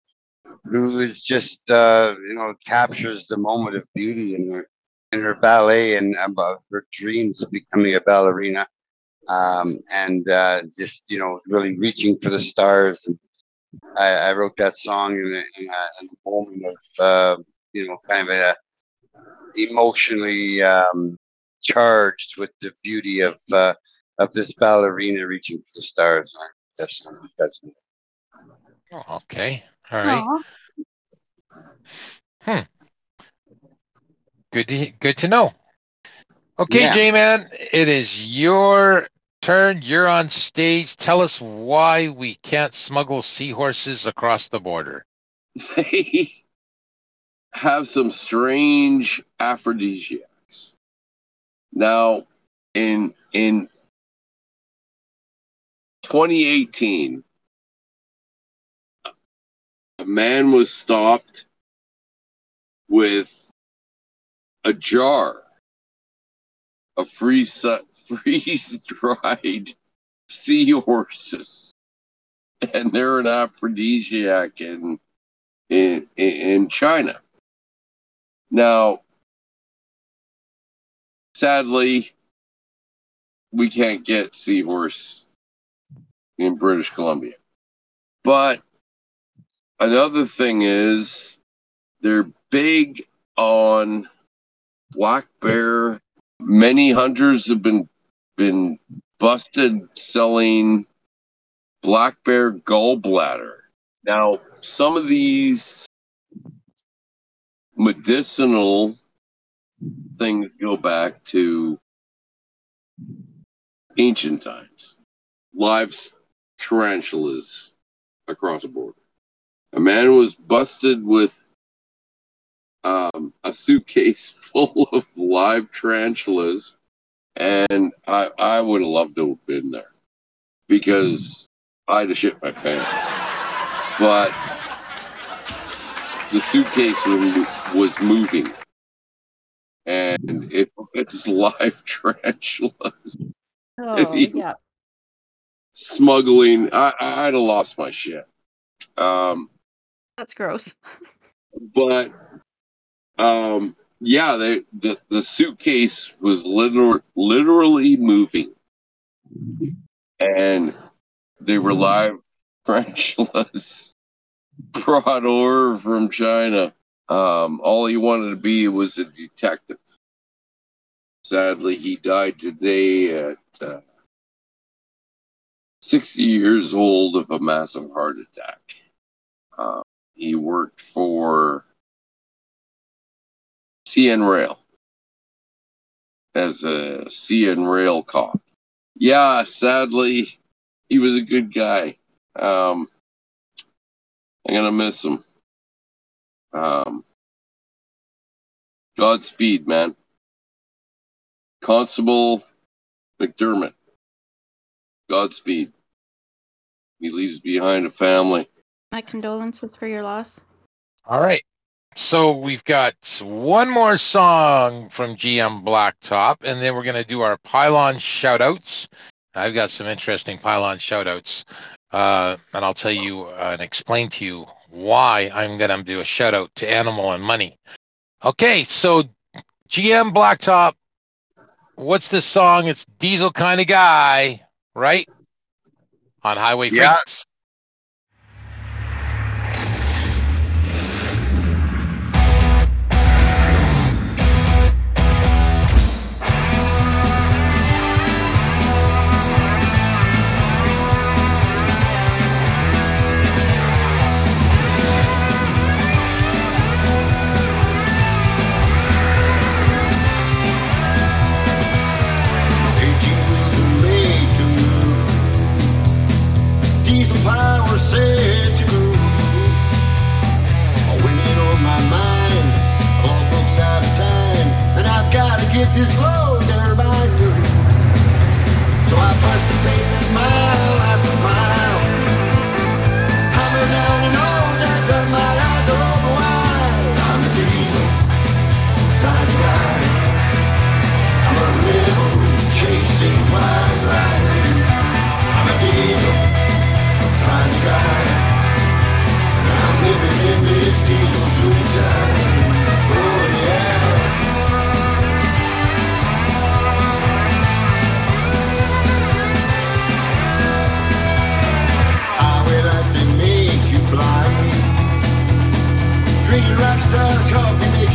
who is just, uh, you know, captures the moment of beauty in her in her ballet and about her dreams of becoming a ballerina um, and uh, just you know really reaching for the stars. And I, I wrote that song in a, in a, in a moment of uh, you know kind of a emotionally um, charged with the beauty of uh, of this ballerina reaching for the stars. That's that's Oh, okay. All right. Aw. Hmm. Good to good to know. Okay, Yeah. J Man, it is your turn. You're on stage. Tell us why we can't smuggle seahorses across the border. They have some strange aphrodisiacs. Now, in in 2018, a man was stopped with a jar of freeze freeze dried seahorses, and they're an aphrodisiac in in in China. Now, sadly, we can't get seahorse in British Columbia. But another thing is they're big on black bear. Many hunters have been been busted selling black bear gallbladder Now, some of these medicinal things go back to ancient times. Lives tarantulas across the border. A man was busted with um, a suitcase <laughs> full of live tarantulas, and I, I would have loved to have been there because I'd have shit my pants. But the suitcase was, was moving, and it, it's <laughs> live tarantulas. Oh, yeah. Smuggling, I, I'd have lost my shit. Um, That's gross. <laughs> but um yeah they, the the suitcase was liter- literally moving. And they were live tarantulas brought over from china. Um all he wanted to be was a detective. Sadly he died today at uh, 60 years old of a massive heart attack. Uh, he worked for CN Rail as a CN Rail cop. Yeah, sadly, he was a good guy. Um, I'm gonna miss him. Um, Godspeed, man. Constable McDermott. Godspeed. He leaves behind a family. My condolences for your loss. All right. So we've got one more song from GM Blacktop, and then we're going to do our pylon shout outs. I've got some interesting pylon shout outs, uh, and I'll tell you uh, and explain to you why I'm going to do a shout out to Animal and Money. Okay, so GM Blacktop, what's this song? It's Diesel Kind of Guy, right? On HiWay Yeah. Freeks.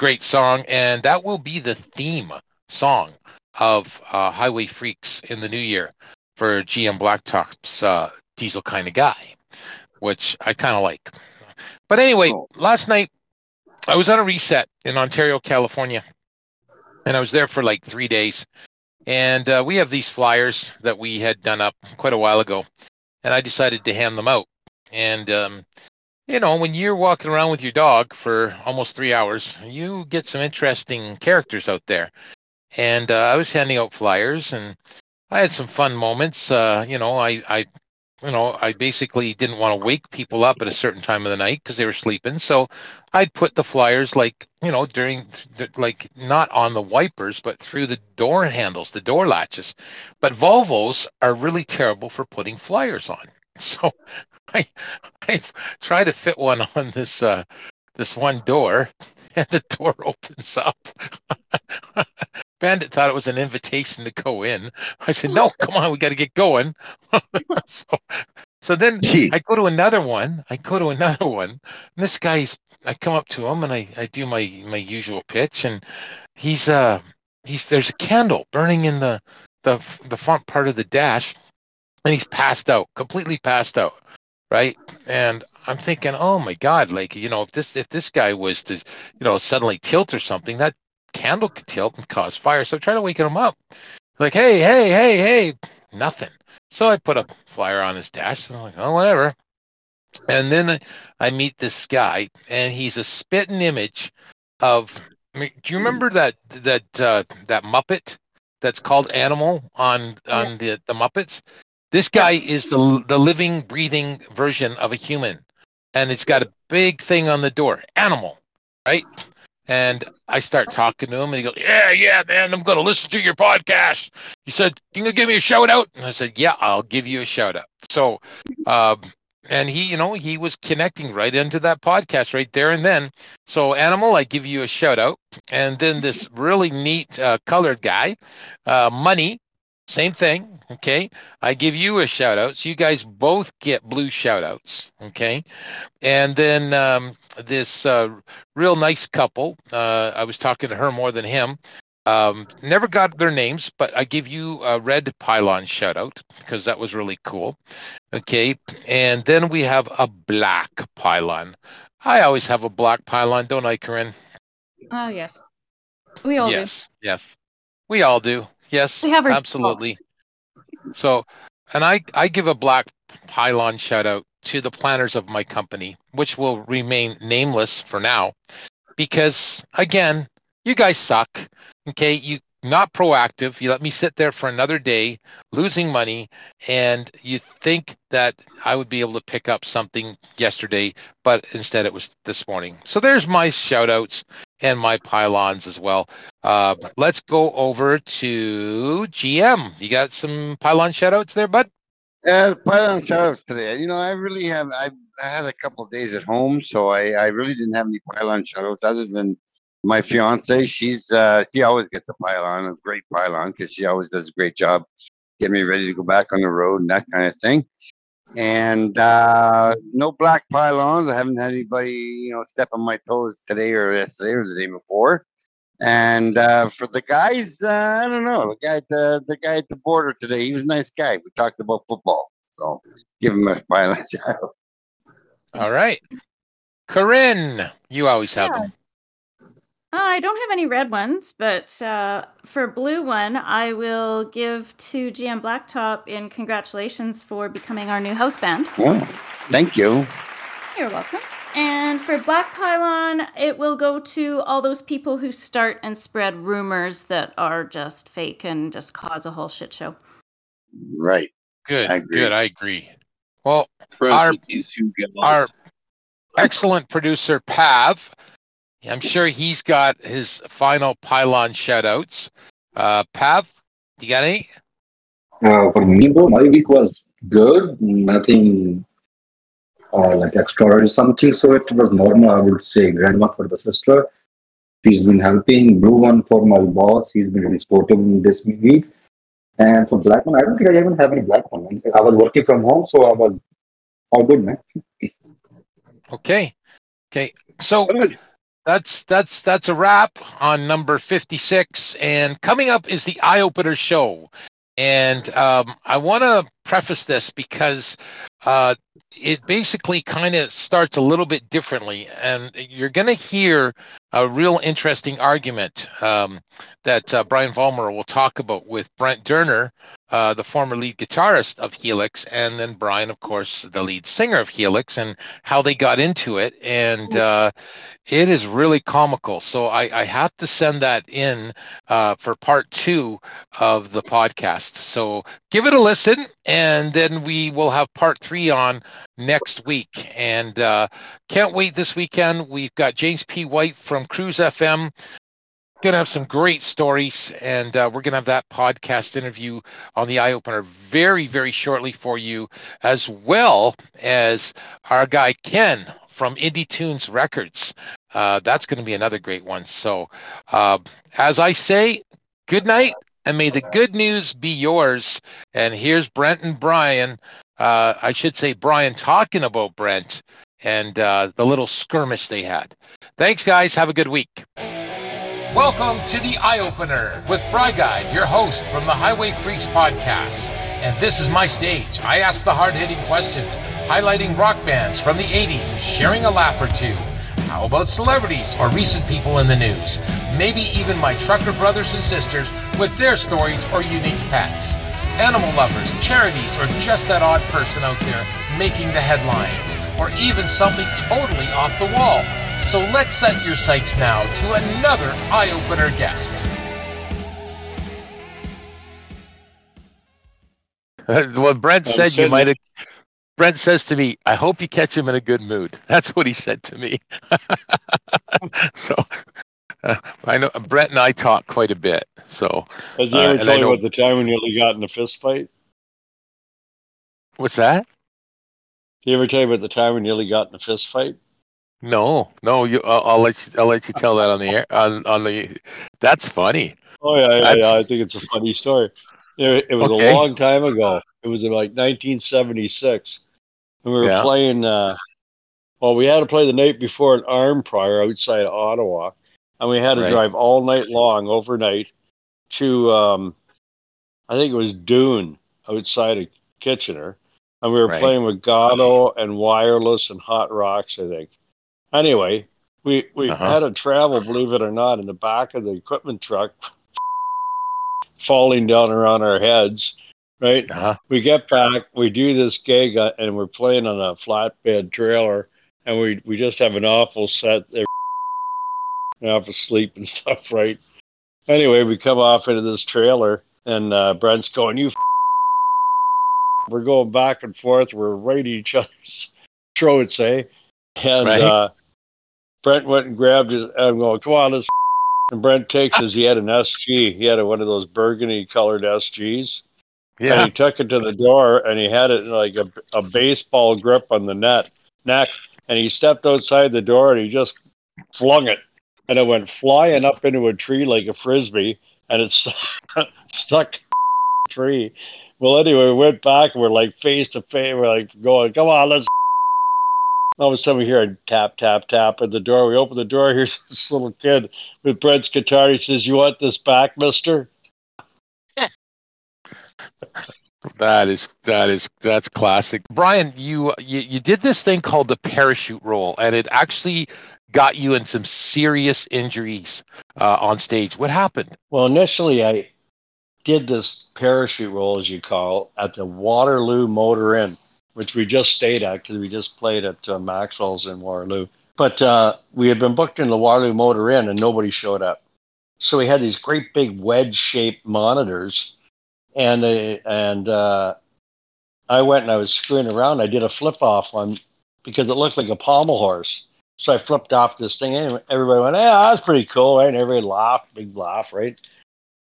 great song, and that will be the theme song of uh, HiWay Freeks in the new year for GM Blacktop's uh, Diesel Kind of Guy, which I kind of like. But anyway, Cool. last night I was on a reset in Ontario, California, and I was there for like three days. And uh, we have these flyers that we had done up quite a while ago, and I decided to hand them out. And um, you know, when you're walking around with your dog for almost three hours, you get some interesting characters out there. And uh, I was handing out flyers, and I had some fun moments. Uh, you know, I, I, you know, I basically didn't want to wake people up at a certain time of the night because they were sleeping. So I'd put the flyers like, you know, during, like not on the wipers, but through the door handles, the door latches. But Volvos are really terrible for putting flyers on. <laughs> So <laughs> I, I try to fit one on this, uh, this one door, <laughs> and the door opens up. <laughs> Bandit thought it was an invitation to go in. I said, "No, come on, we got to get going." so, so then. I go to another one. I go to another one. And this guy's. I come up to him and I, I do my my usual pitch, and he's uh he's there's a candle burning in the the the front part of the dash, and he's passed out, completely passed out, right? And I'm thinking, oh my god, like you know, if this if this guy was to you know suddenly tilt or something, that candle could tilt and cause fire. So I try to waken him up. Like, hey, hey, hey, hey, nothing. So I put a flyer on his dash and I'm like, oh, whatever. And then I meet this guy, and he's a spitting image of. I mean, do you remember that that uh, that Muppet that's called Animal on on the the Muppets? This guy is the the living, breathing version of a human, and it's got a big thing on the door, Animal, right? And I start talking to him, and he goes, "Yeah, yeah, man, I'm going to listen to your podcast." He said, "Can you give me a shout out?" And I said, "Yeah, I'll give you a shout out." So, um, and he, you know, he was connecting right into that podcast right there and then. So, Animal, I give you a shout out, and then this really neat uh, colored guy, uh, Money, same thing. Okay, I give you a shout out. So you guys both get blue shout outs. Okay, and then um, this uh, real nice couple. Uh, I was talking to her more than him. Um, never got their names, but I give you a red pylon shout out because that was really cool. Okay, and then we have a black pylon. I always have a black pylon, don't I, Corrine? Oh yes, we all yes, yes, we all do. Yes, We have absolutely. So, and I I give a black pylon shout out to the planners of my company, which will remain nameless for now, because again, you guys suck. Okay, you not proactive. You let me sit there for another day, losing money, and you think that I would be able to pick up something yesterday, but instead it was this morning. So there's my shout outs and my pylons as well. Uh, let's go over to GM. You got some pylon shout outs there, bud? Yeah, pylon shoutouts today. You know, I really have. I, I had a couple of days at home, so I, I really didn't have any pylon shoutouts other than my fiance. She's uh, she always gets a pylon, a great pylon, because she always does a great job getting me ready to go back on the road and that kind of thing. And uh, no black pylons. I haven't had anybody, you know, step on my toes today or yesterday or the day before. And uh, for the guys, uh, I don't know. The guy, at the the guy at the border today, he was a nice guy. We talked about football, so give him a <laughs> violent shout. All right. Corrine, you always have them. Uh, I don't have any red ones, but uh, for blue one, I will give to GM Blacktop in congratulations for becoming our new house band. Oh, thank you. You're welcome. And for Black Pylon, it will go to all those people who start and spread rumors that are just fake and just cause a whole shit show. Right. Good, I agree. good. I agree. Well, Our- with these two guys. our excellent producer, Pav, I'm sure he's got his final pylon shout outs. Uh, Pav, you got any? Uh, for me, bro, my week was good. Nothing uh, like extraordinary something. So it was normal. I would say grandma for the sister. She's been helping. Blue one for my boss. He's been really supportive in this week. And for black one, I don't think I even have any black one. I was working from home, so I was all good, man. Okay. Okay. So Good. That's that's that's a wrap on number 56 and coming up is the eye opener show. And um, i want to preface this because uh, it basically kind of starts a little bit differently and you're going to hear a real interesting argument um, that uh, brian vollmer will talk about with brent doerner uh, the former lead guitarist of helix and then brian of course the lead singer of helix and how they got into it and uh, it is really comical. So I, I have to send that in uh, for part two of the podcast. So give it a listen, and then we will have part three on next week. And uh, can't wait this weekend. We've got James P. White from Cruise FM. Going to have some great stories, and uh, we're going to have that podcast interview on the eye opener very, very shortly for you, as well as our guy Ken from Indie Tunes Records. Uh, that's going to be another great one. So, uh, as I say, good night, and may the good news be yours. And here's Brent and Brian. Uh, I should say Brian talking about Brent and uh, the little skirmish they had. Thanks, guys. Have a good week. Welcome to the Eye Opener with Briguy, your host from the HiWay Freeks podcast. And this is my stage. I ask the hard hitting questions, highlighting rock bands from the 80s and sharing a laugh or two. How about celebrities or recent people in the news? Maybe even my trucker brothers and sisters with their stories or unique pets. Animal lovers, charities, or just that odd person out there making the headlines, or even something totally off the wall. So let's set your sights now to another eye opener guest. <laughs> well, Brent I'm said you might have. Brent says to me, "I hope you catch him in a good mood." <laughs> That's what he said to me. <laughs> so uh, I know Brent and I talk quite a bit. So Has he Uh, ever I told you about the time when you nearly got in a fist fight? what's that? Did he ever tell you about the time when you nearly got in a fist fight? No, no. You, I'll, I'll let you. I'll let you tell that on the air. On, on the. That's funny. Oh yeah, yeah, yeah. I think it's a funny story. It, it was Okay. a long time ago. It was in like 1976, and we were Yeah. playing. Uh, well, we had to play the night before an Arnprior outside Ottawa, and we had to Right. drive all night long overnight to. Um, I think it was Doon outside of Kitchener, and we were Right. playing with Goddo and Wireless and Hot Rocks. I think. Anyway, we we Uh-huh. had to travel, believe it or not, in the back of the equipment truck, <laughs> falling down around our heads. Right, Uh-huh. we get back, we do this gig, uh, and we're playing on a flatbed trailer, and we we just have an awful set. They're <laughs> off asleep and <laughs> stuff, right? Anyway, we come off into this trailer, and uh, Brent's going, "You." We're going back and forth. We're right at each <laughs> other's throats, eh? And Right. uh, Brent went and grabbed his. I'm going, "Come on, let's." And Brent takes his. He had an SG. He had a, one of those burgundy colored SGs. Yeah. And he took it to the door and he had it like a, a baseball grip on the net neck. And he stepped outside the door and he just flung it. And it went flying up into a tree like a frisbee and it <laughs> stuck <laughs> tree. Well, anyway, we went back and we're like face to face. We're like going, come on, let's. <laughs> All of a sudden, we hear a tap, tap, tap at the door. We open the door. Here's this little kid with Brent's guitar. He says, You want this back, mister? That is that is that's classic. Brian, you you, you did this thing called the parachute roll, and it actually got you in some serious injuries uh, on stage. What happened? Well, initially, I did this parachute roll, as you call, at the Waterloo Motor Inn, which we just stayed at because we just played at uh, Maxwell's in Waterloo. But uh, we had been booked in the Waterloo Motor Inn and nobody showed up. So we had these great big wedge shaped monitors. And, they, and uh, I went and I was screwing around. I did a flip off one because it looked like a pommel horse. So I flipped off this thing, and everybody went, "Yeah, that's pretty cool, right?" And everybody laughed, big laugh, right?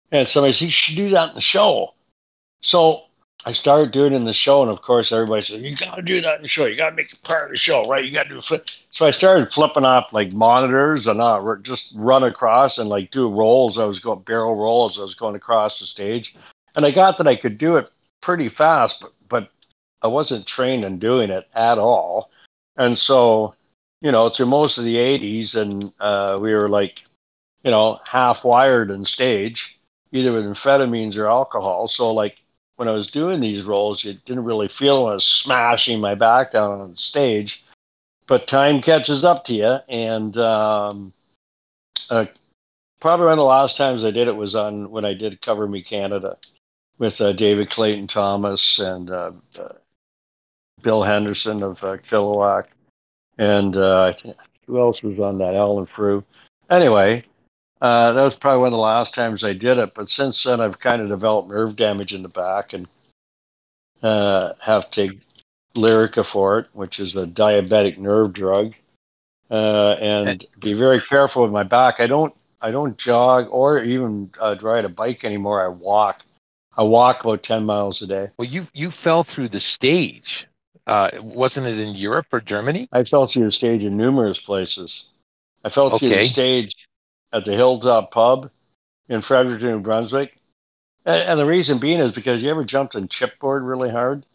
And somebody said, "You should do that in the show." So I started doing it in the show, and of course, everybody said, "You got to do that in the show. You got to make it part of the show, right? You got to do flip." So I started flipping off like monitors and uh, just run across and like do rolls. I was going barrel rolls. I was going across the stage, and I got that I could do it pretty fast, but, but I wasn't trained in doing it at all, and so you know, through most of the 80s, and uh, we were like, you know, half wired on stage, either with amphetamines or alcohol. So, like, when I was doing these roles, you didn't really feel I was smashing my back down on stage. But time catches up to you, and um, uh, probably one of the last times I did it was on when I did Cover Me Canada with uh, David Clayton Thomas and uh, uh Bill Henderson of uh, Chilliwack, and uh, who else was on that? Alan Frew. Anyway, uh, that was probably one of the last times I did it. But since then, I've kind of developed nerve damage in the back and uh, have to take Lyrica for it, which is a diabetic nerve drug, uh, and be very careful with my back. I don't I don't jog or even uh, ride a bike anymore. I walk. I walk about ten miles a day. Well, you you fell through the stage. Uh, wasn't it in Europe or Germany? I fell through the stage in numerous places. I fell through Okay. the stage at the Hilltop Pub in Fredericton, New Brunswick. And, and the reason being is because you ever jumped on chipboard really hard?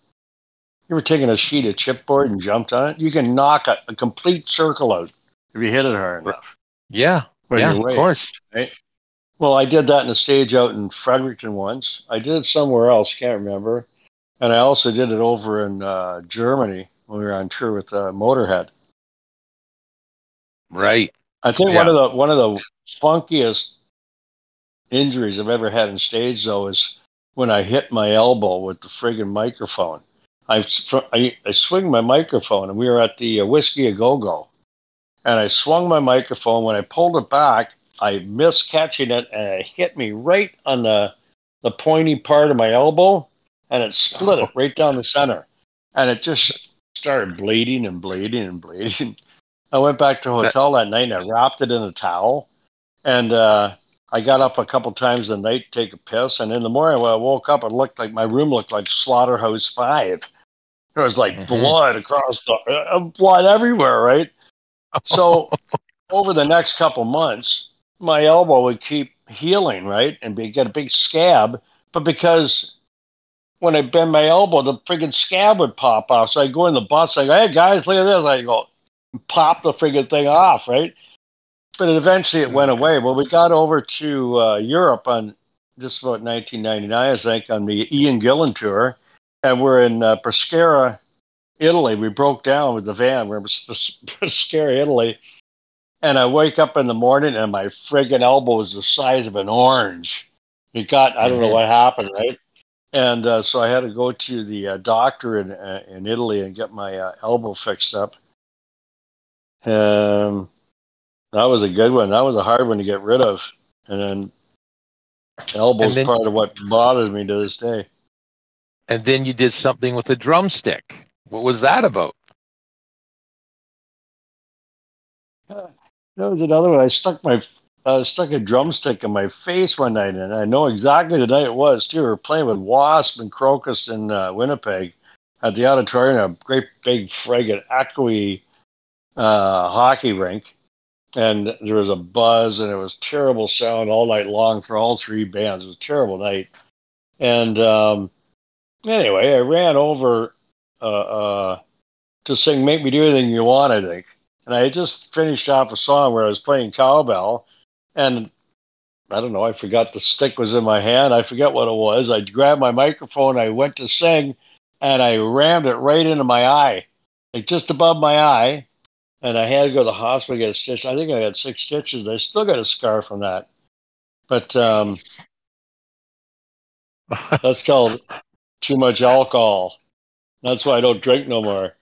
You ever taken a sheet of chipboard and jumped on it? You can knock a, a complete circle out if you hit it hard enough. Yeah, yeah, you're of right. course. Well, I did that in a stage out in Fredericton once. I did it somewhere else, can't remember. And I also did it over in uh, Germany when we were on tour with uh, Motorhead. Right. I think Yeah. one of the one of the funkiest injuries I've ever had in stage though is when I hit my elbow with the friggin' microphone. I, I, I swing my microphone and we were at the uh, Whisky a Go Go, and I swung my microphone. When I pulled it back, I missed catching it and it hit me right on the the pointy part of my elbow, and it split it right down the center, and it just started bleeding and bleeding and bleeding. I went back to the hotel that night and I wrapped it in a towel. And uh, I got up a couple times a night to take a piss. And in the morning when I woke up, it looked like my room looked like Slaughterhouse Five. There was like Mhm. blood across the uh, blood everywhere, right? <laughs> So over the next couple months, my elbow would keep healing, right, and be, get a big scab. But because when I bend my elbow, the friggin' scab would pop off. So I go in the bus, I go, "Hey guys, look at this!" I go, pop the friggin' thing off, right? But eventually it went away. Well, we got over to uh, Europe on just about 1999, I think, on the Ian Gillan tour, and we're in uh, Pescara, Italy. We broke down with the van. We're in Pes- Pescara, Italy, and I wake up in the morning and my friggin' elbow is the size of an orange. It got I don't know what happened, right? And uh, so I had to go to the uh, doctor in uh, in Italy and get my uh, elbow fixed up. Um, that was a good one. That was a hard one to get rid of. And then elbow's And then- part of what bothers me to this day. And then you did something with a drumstick. What was that about? That was another one. I stuck my uh, stuck a drumstick in my face one night, and I know exactly the night it was too. We were playing with Wasp and Krokus in uh, Winnipeg at the auditorium, a great big friggin' echoey uh, hockey rink, and there was a buzz, and it was terrible sound all night long for all three bands. It was a terrible night, and um, anyway, I ran over uh, uh, to sing "Make Me Do Anything You Want," I think and I just finished off a song where I was playing cowbell, and I don't know, I forgot the stick was in my hand. I forget what it was. I grabbed my microphone, I went to sing, and I rammed it right into my eye, like just above my eye. And I had to go to the hospital get a stitch. I think I got six stitches. I still got a scar from that. But um, <laughs> that's called too much alcohol. That's why I don't drink no more.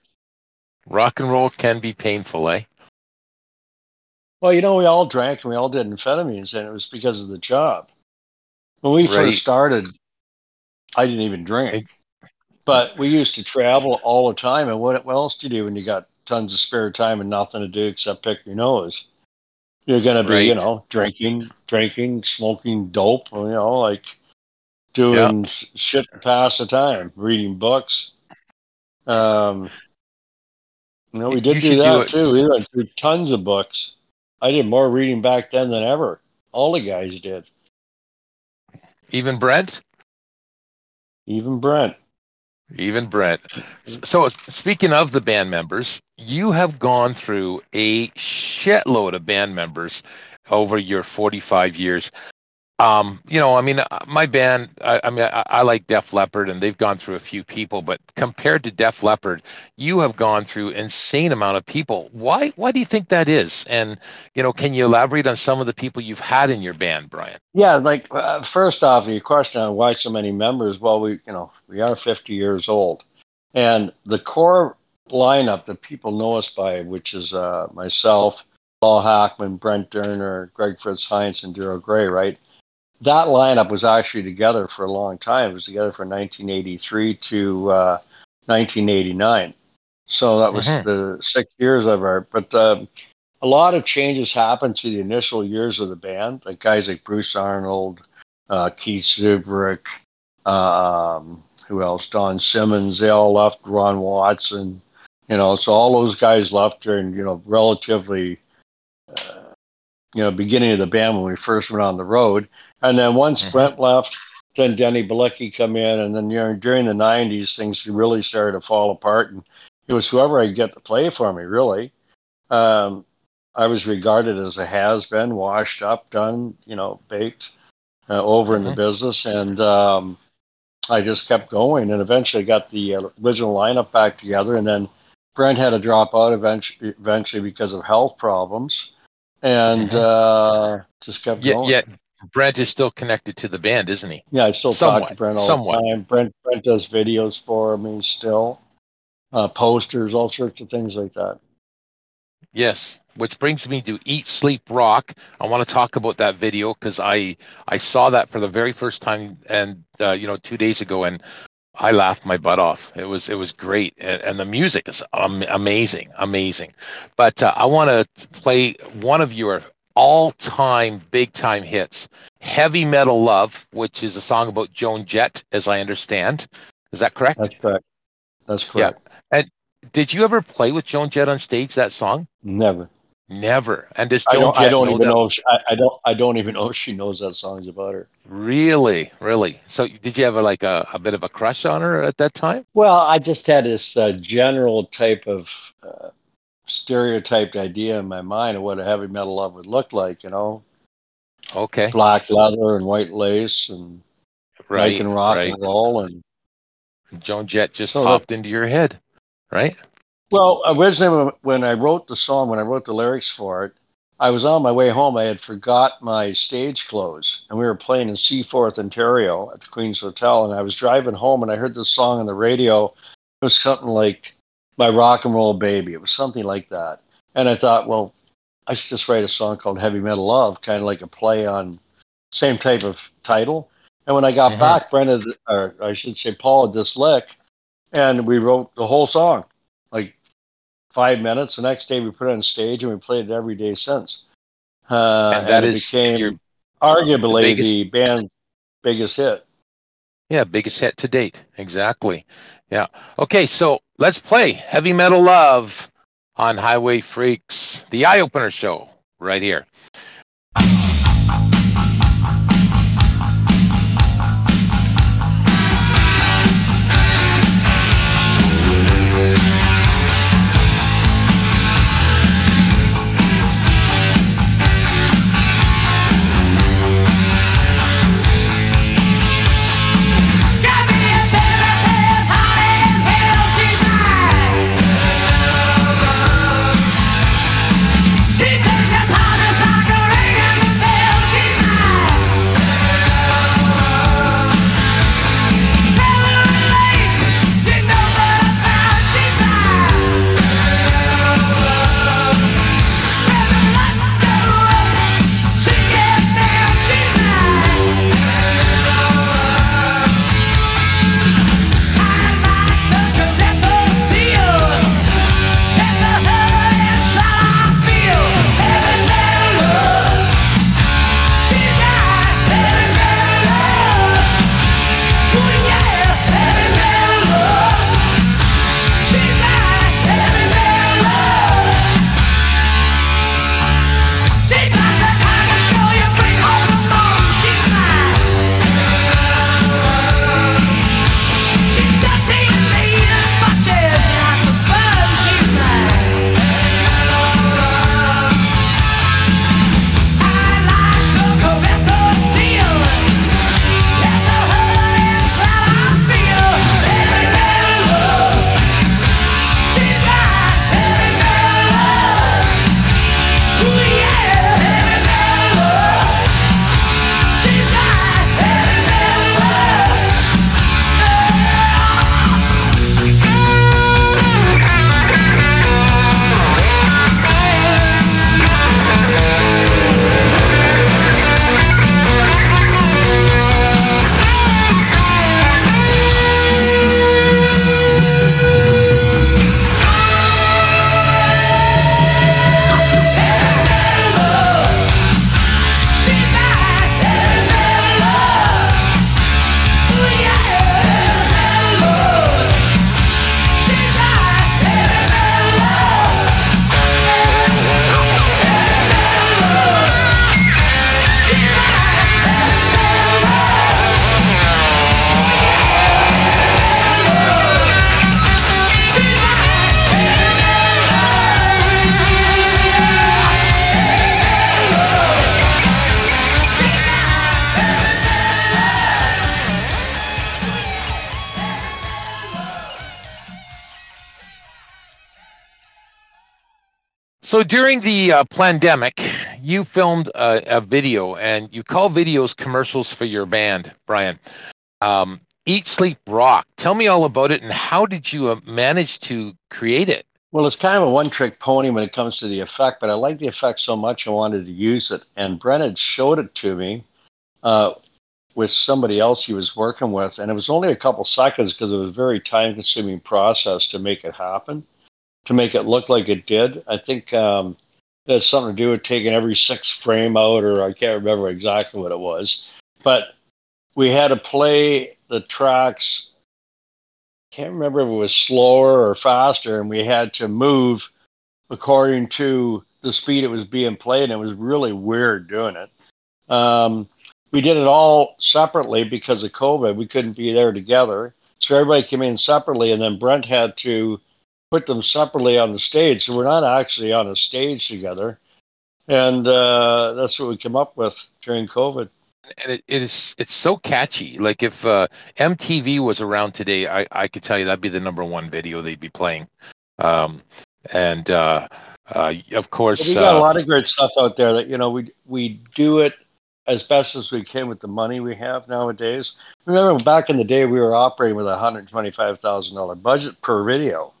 Rock and roll can be painful, eh? Well, you know, we all drank and we all did amphetamines, and it was because of the job. When we Right. first started, I didn't even drink, but we used to travel all the time. And what, what else do you do when you got tons of spare time and nothing to do except pick your nose? You're going to be, you know, drinking, drinking, smoking dope, you know, like doing sh shit to pass the time, reading books. Um, you know, we did you do should do that too. We went through tons of books. I did more reading back then than ever. All the guys did, Even Brent? even Brent. Even Brent. So, speaking of the band members, you have gone through a shitload of band members over your 45 years. Um, you know, I mean, uh, my band, I, I mean, I, I, like Def Leppard and they've gone through a few people, but compared to Def Leppard, you have gone through insane amount of people. Why, why do you think that is? And, you know, can you elaborate on some of the people you've had in your band, Brian? Yeah, like, uh, first off, your question on why so many members, well, we, you know, we are 50 years old and the core lineup that people know us by, which is uh, myself, Paul Hackman, Brent Doerner, Greg Fritz Hinz, and Daryl Gray, right? That lineup was actually together for a long time. It was together from 1983 to uh, 1989. So that was mm-hmm. the six years of our. But um, a lot of changes happened to the initial years of the band. Like guys like Bruce Arnold, uh, Keith Zurbrigg, um, who else? Don Simmons. They all left. Ron Watson. You know, so all those guys left during you know relatively. Uh, you know, beginning of the band when we first went on the road, and then once mm-hmm. Brent left, then Denny Bilicki come in, and then you know, during the '90s, things really started to fall apart, and it was whoever I get to play for me. Really, um, I was regarded as a has-been, washed up, done, you know, baked, uh, over mm-hmm. in the mm-hmm. business, and um, I just kept going, and eventually got the original lineup back together, and then Brent had to drop out eventually, eventually because of health problems, and mm-hmm. uh, just kept yeah, going. Yeah, Brent is still connected to the band, isn't he? Yeah, I still somewhat, talk to Brent all somewhat. the time. Brent Brent does videos for me still, uh, posters, all sorts of things like that. Yes, which brings me to Eat Sleep Rock. I want to talk about that video because I I saw that for the very first time and uh, you know two days ago and I laughed my butt off. It was it was great and, and the music is um, amazing, amazing. But uh, I want to play one of your all time big time hits Heavy Metal Love, which is a song about Joan Jett, as I understand. Is that correct? That's correct. That's correct. Yeah. And did you ever play with Joan Jett on stage that song? Never. Never. And does Joan I don't, Jett I don't know even that? know. She, I, I, don't. I don't even know if she knows that song's about her. Really, really. So, did you have a, like a, a bit of a crush on her at that time? Well, I just had this uh, general type of uh, stereotyped idea in my mind of what a heavy metal love would look like, you know. Okay. Black leather and white lace and right, and rock right. and roll and Joan Jett just so popped that, into your head, right? Well, originally when I wrote the song, when I wrote the lyrics for it, I was on my way home. I had forgot my stage clothes, and we were playing in Seaforth, Ontario, at the Queen's Hotel. And I was driving home, and I heard this song on the radio. It was something like my rock and roll baby. It was something like that. And I thought, well, I should just write a song called Heavy Metal Love, kind of like a play on same type of title. And when I got mm-hmm. back, Brenda, or I should say Paul had this lick, and we wrote the whole song, like five minutes. The next day we put it on stage and we played it every day since. Uh, and that and is became your, arguably the, biggest, the band's biggest hit. Yeah, biggest hit to date. Exactly. Yeah. Okay, so let's play Heavy Metal Love on HiWay Freeks, the eye opener show, right here. So during the uh, pandemic, you filmed a, a, video and you call videos commercials for your band, Brian. Um, Eat, Sleep, Rock. Tell me all about it and how did you uh, manage to create it? Well, it's kind of a one trick pony when it comes to the effect, but I like the effect so much I wanted to use it. And Brennan showed it to me uh, with somebody else he was working with. And it was only a couple seconds because it was a very time consuming process to make it happen to make it look like it did. I think um, it has something to do with taking every sixth frame out, or I can't remember exactly what it was. But we had to play the tracks. Can't remember if it was slower or faster, and we had to move according to the speed it was being played. And it was really weird doing it. Um, we did it all separately because of COVID. We couldn't be there together, so everybody came in separately, and then Brent had to put them separately on the stage. So we're not actually on a stage together. And uh, that's what we came up with during COVID. And it, it is it's so catchy. Like if uh, MTV was around today, I, I could tell you that'd be the number one video they'd be playing. Um, and uh, uh, of course, we got a uh, lot of great stuff out there that you know we we do it as best as we can with the money we have nowadays. Remember back in the day, we were operating with a hundred twenty-five thousand dollar budget per video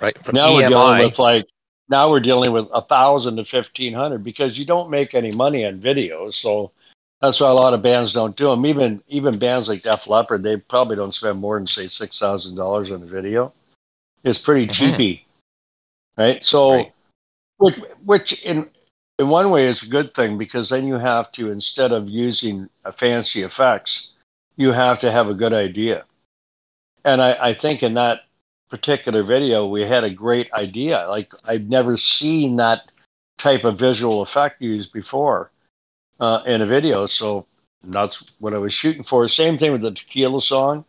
right? From now EMI. we're dealing with like now we're dealing with a thousand to fifteen hundred because you don't make any money on videos, so that's why a lot of bands don't do them. Even even bands like Def Leppard, they probably don't spend more than say six thousand dollars on a video. It's pretty mm-hmm. cheapy, right? So, right. which which in in one way is a good thing because then you have to instead of using fancy effects, you have to have a good idea. And I, I think in that particular video, we had a great idea. Like I've never seen that type of visual effect used before uh, in a video. So that's what I was shooting for. Same thing with the tequila song.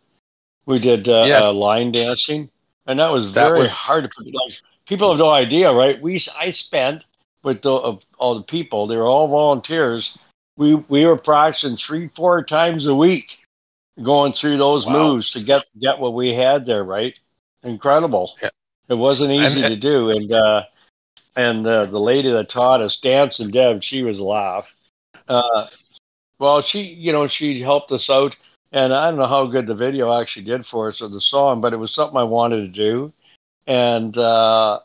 We did uh, yes. uh, line dancing, and that was very that was... hard to put. Like people have no idea, right? We I spent with the, of all the people. They were all volunteers. We we were practicing three four times a week, going through those wow. moves to get get what we had there, right? Incredible. Yeah. It wasn't easy and, to do, and uh, and uh, the lady that taught us, Dance and Deb, she was a laugh. Uh, well, she, you know, she helped us out, and I don't know how good the video actually did for us or the song, but it was something I wanted to do, and uh,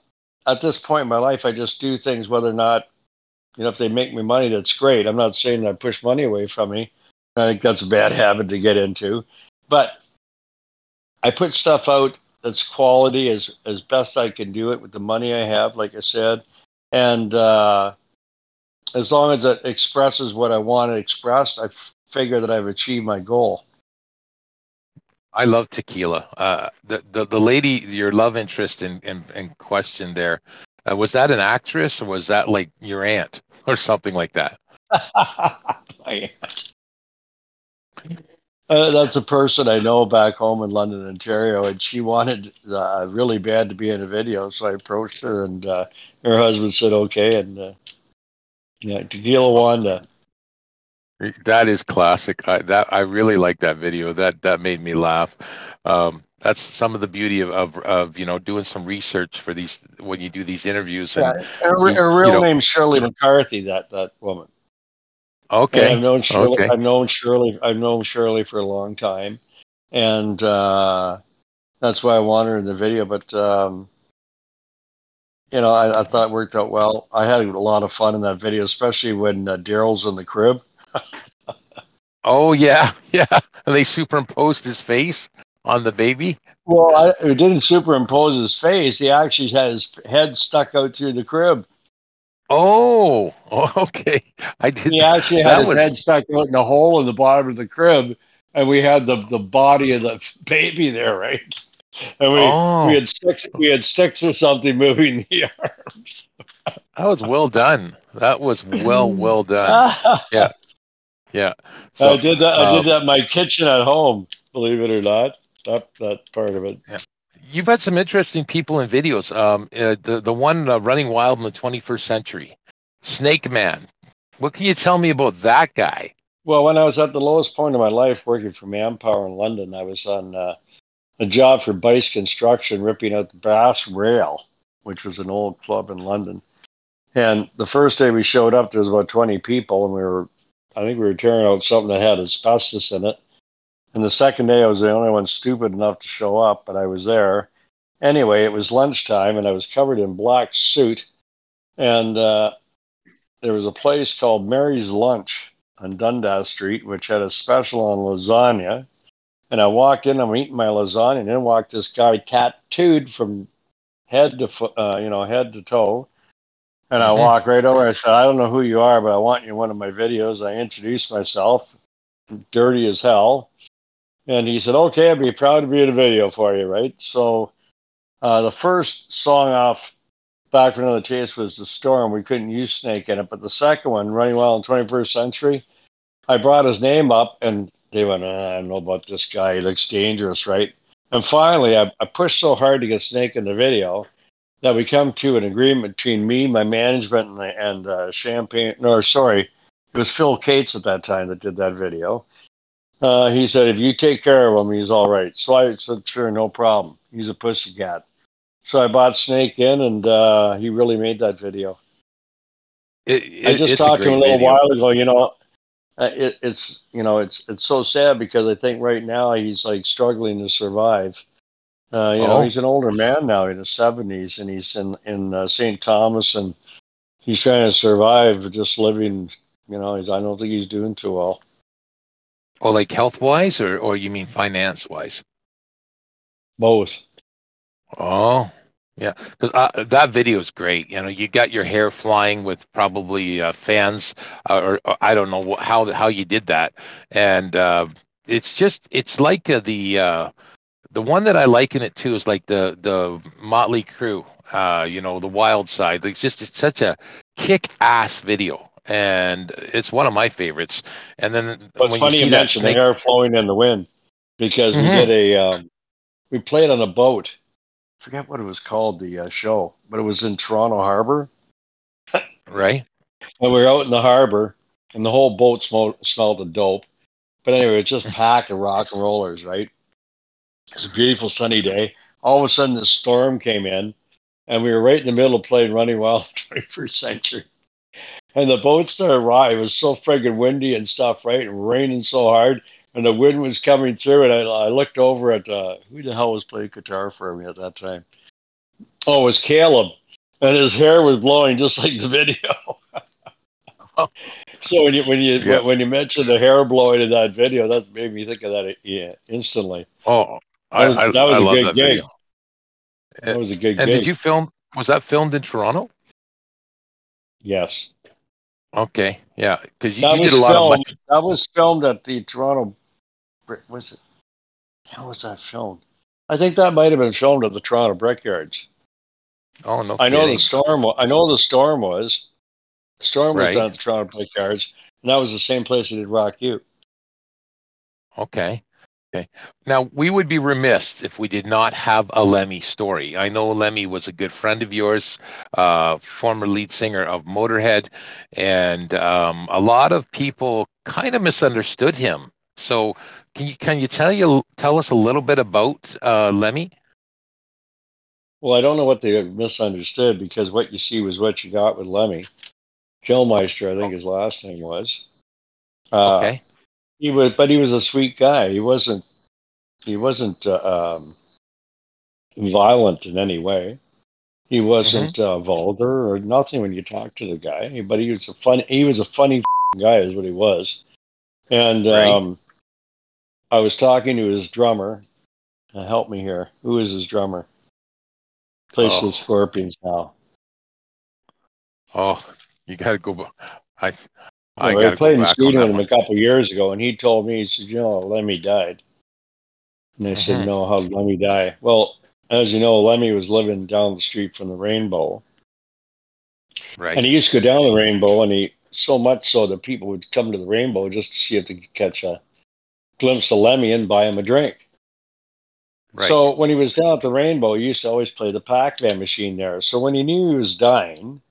at this point in my life, I just do things whether or not, you know, if they make me money, that's great. I'm not saying I push money away from me. I think that's a bad habit to get into, but I put stuff out that's quality as as best I can do it with the money I have, like I said, and uh, as long as it expresses what I want it expressed, I figure that I've achieved my goal. I love tequila. Uh, the, the the lady, your love interest in in, in question there, uh, was that an actress or was that like your aunt or something like that? <laughs> my aunt. Uh, that's a person I know back home in London, Ontario, and she wanted uh, really bad to be in a video. So I approached her, and uh, her husband said okay, and uh, yeah, Tequila Wanda. That is classic. I, that I really like that video. That that made me laugh. Um, that's some of the beauty of, of, of you know doing some research for these when you do these interviews. And, yeah, her, her real you know, name Shirley McCarthy. That that woman. Okay. And I've known Shirley. Okay. I've known Shirley. I've known Shirley for a long time, and uh, that's why I wanted her in the video. But um, you know, I, I, thought it worked out well. I had a lot of fun in that video, especially when uh, Daryl's in the crib. <laughs> oh yeah, <laughs> yeah. And they superimposed his face on the baby. Well, I, it didn't superimpose his face. He actually had his head stuck out through the crib. Oh, <laughs> okay. I did. He actually had his was... head stuck out in a hole in the bottom of the crib, and we had the the body of the <laughs> baby there, right? And we oh. we had sticks we had sticks or something moving the <laughs> arms. that was well done. That was well well done. yeah, yeah. So, I did that. I did um, that in my kitchen at home. Believe it or not, that that part of it. Yeah you've had some interesting people in videos. Um, uh, the the one uh, running wild in the 21st century, Snake Man. What can you tell me about that guy? Well, when I was at the lowest point of my life working for Manpower in London, I was on uh, a job for Bice Construction, ripping out the brass rail which was an old club in London. And the first day we showed up, there was about 20 people, and we were, I think we were tearing out something that had asbestos in it. And the second day, I was the only one stupid enough to show up, but I was there. Anyway, it was lunchtime, and I was covered in black suit. And uh, there was a place called Mary's Lunch on Dundas Street, which had a special on lasagna. And I walked in, I'm eating my lasagna, and then walked this guy tattooed from head to uh, you know, head to toe. And I <laughs> walked right over. I said, I don't know who you are, but I want you in one of my videos. I introduced myself, dirty as hell. And he said, okay, I'd be proud to be in a video for you, right? So uh, the first song off Back for Another Taste was The Storm. We couldn't use Snake in it. But the second one, Running Wild in 21st Century, I brought his name up and they went, ah, I don't know about this guy. He looks dangerous, right? And finally, I, I pushed so hard to get Snake in the video that we come to an agreement between me, my management, and, and uh, Champagne. No, sorry, it was Phil Cates at that time that did that video. Uh, he said, if you take care of him, he's all right. So I said, sure, no problem. He's a pussycat. So I bought Snake in, and uh, he really made that video. It, I just a talked to him a little video. while ago. You know, uh, it, it's you know it's it's so sad because I think right now he's like struggling to survive. Uh, you know, Oh. he's an older man now in his seventies, and he's in in uh, St. Thomas, and he's trying to survive just living. You know, he's, I don't think he's doing too well. Oh, like health wise, or or you mean finance wise? Both. Oh, yeah. Because uh, that video is great. You know, you got your hair flying with probably uh, fans, uh, or, or I don't know how how you did that, and uh, it's just it's like uh, the uh, the one that I liken it to is like the the Mötley Crüe, Uh, you know, the Wild Side. It's just it's such a kick ass video. And it's one of my favorites. And then it's funny you you, that mentioned the snake, hair flowing in the wind because we Mhm. did a um, we played on a boat. I forget what it was called the uh, show, but it was in Toronto Harbor. right? And we were out in the harbor, and the whole boat smelled, smelled of dope. But anyway, it's just packed of rock and rollers, right? It's a beautiful sunny day. All of a sudden, this storm came in, and we were right in the middle of playing Running Wild <laughs> 21st Century. And the boat started rocking. It was so friggin' windy and stuff, right? And raining so hard, and the wind was coming through. And I, I looked over at uh, who the hell was playing guitar for me at that time? Oh, it was Caleb, and his hair was blowing just like the <laughs> video. So when you when you Yeah. when you mentioned the hair blowing in that video, that made me think of that yeah, instantly. Oh, I, That was- I, that was I a love good that gig. video. That was a good And gig. did you film? Was that filmed in Toronto? yes, Okay, yeah, because you, you did a lot filmed. of. That was filmed at the Toronto. Brick- Was it? How was that filmed? I think that might have been filmed at the Toronto Brickyards. Oh no, I know the storm. I know the storm was. The storm was Right. done at the Toronto Brickyards, and that was the same place we did Rock You. Okay. Okay. Now we would be remiss if we did not have a Lemmy story. I know Lemmy was a good friend of yours, uh, former lead singer of Motorhead, and um, a lot of people kind of misunderstood him. So can you can you tell you tell us a little bit about uh, Lemmy? Well, I don't know what they misunderstood because what you see was what you got with Lemmy. Kilmister, I think his last name was. Uh, Okay. He was, but he was a sweet guy. He wasn't. He wasn't uh, um, violent in any way. He wasn't uh, vulgar or nothing when you talk to the guy. But he was a fun. He was a funny guy, is what he was. And Right. um, I was talking to his drummer. Uh, help me here. Who is his drummer? Plays Oh. the Scorpions now. Oh, you got to go. I I Well, got I to played in Sweden with him a couple of years ago, and he told me, he said, you know, Lemmy died. And I said, Mhm. no, how did Lemmy die? Well, as you know, Lemmy was living down the street from the Rainbow. Right. And he used to go down the Rainbow, and he, so much so that people would come to the Rainbow just to see if they could catch a glimpse of Lemmy and buy him a drink. right. So when he was down at the Rainbow, he used to always play the Pac-Man machine there. So when he knew he was dying,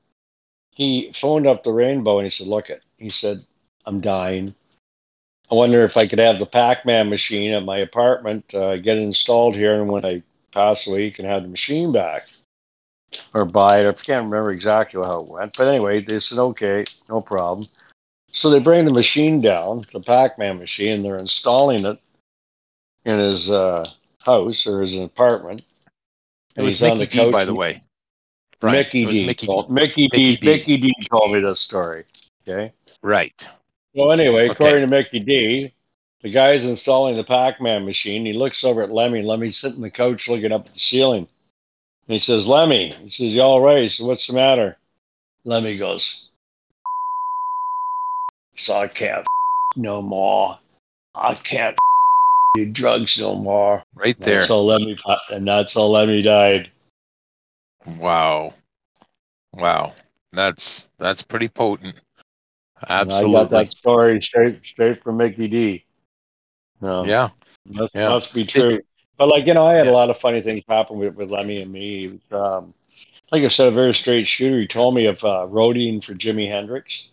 he phoned up the Rainbow and he said, "Look it," he said, "I'm dying. I wonder if I could have the Pac-Man machine at my apartment, uh, get it installed here, and when I pass away, you can have the machine back." or buy it. I can't remember exactly how it went, but anyway, they said okay, no problem. So they bring the machine down, the Pac-Man machine. and They're installing it in his uh, house or his apartment. And It was Mikkey Dee, by the way. Brian, Mikkey Dee. Mickey, told, Mickey, Mikkey Dee. Mikkey Dee. told me this story. Okay. Right. Well, anyway, okay. according to Mikkey Dee, the guy's installing the Pac-Man machine. He looks over at Lemmy. Lemmy's sitting on the couch looking up at the ceiling. And he says, Lemmy, he says, you all right? He says, what's the matter? Lemmy goes, so I can't no more. I can't do drugs no more. Right there. So Lemmy, and that's how Lemmy died. Wow. Wow. That's that's pretty potent. Absolutely. I got that story straight straight from Mikkey Dee. No. Yeah. Must, yeah. must be true. But like you know, I had yeah. a lot of funny things happen with, with Lemmy and me. Um, like I said, a very straight shooter. He told me of uh, roading for Jimi Hendrix.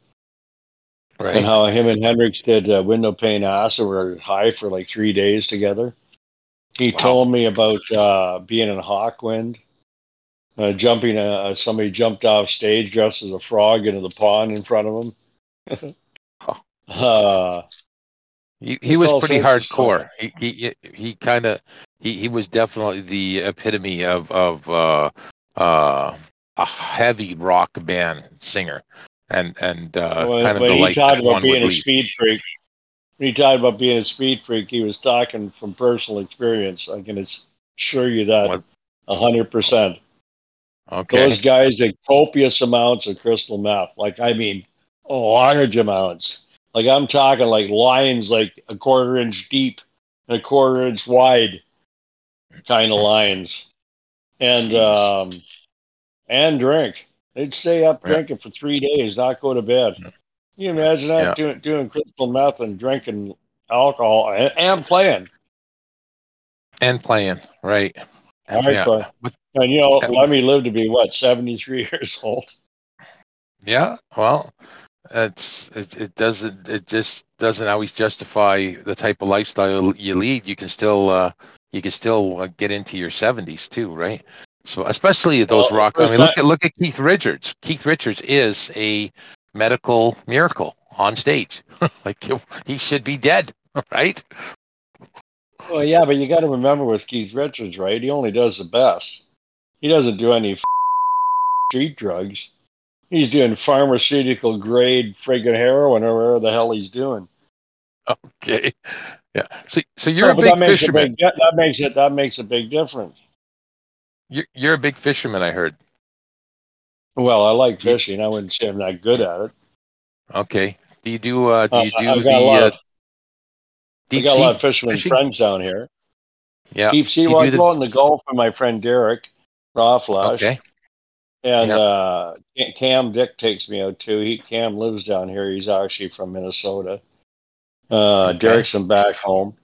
Right. And how him and Hendrix did uh, window pane acid were high for like three days together. He wow. told me about uh, being in Hawkwind, uh, jumping. Uh, somebody jumped off stage dressed as a frog into the pond in front of him. Uh, he he was pretty hardcore. He he he kind of he he was definitely the epitome of of uh, uh, a heavy rock band singer, and and uh, well, kind of the life that one being a lead. speed freak. When he talked about being a speed freak, he was talking from personal experience. I can assure you that a hundred percent. Okay. Those guys did copious amounts of crystal meth. Like I mean, large amounts. Like I'm talking like lines like a quarter inch deep and a quarter inch wide kind of lines. And Jeez. um and drink. They'd stay up drinking for three days, not go to bed. Can you imagine that yeah. doing doing crystal meth and drinking alcohol and, and playing? And playing, right. All right, yeah. and you know, Lemmy live to be what, seventy three <laughs> years old. Yeah, well, it's it, it doesn't it just doesn't always justify the type of lifestyle you lead. You can still uh, you can still uh, get into your seventies too, right? So especially those well, rock. I mean, look at look at Keith Richards. Keith Richards is a medical miracle on stage. <laughs> like he should be dead, <laughs> right? Well, yeah, but you got to remember with Keith Richards, right? He only does the best. He doesn't do any street drugs. He's doing pharmaceutical grade friggin' heroin or whatever the hell he's doing. Okay. Yeah. So, so you're a big fisherman. A big, that makes it. That makes a big difference. You're, you're a big fisherman, I heard. Well, I like fishing. I wouldn't say I'm not good at it. Okay. Do you do? Uh, do you uh, do uh, the uh, deep got a lot of fishermen fishing? friends down here. Yeah. Deep sea. Well, I go in the Gulf with my friend Derek Raw Flash. Okay. And yep. uh, Cam Dick takes me out too. He Cam lives down here. He's actually from Minnesota. Uh, okay. Derek's from back home.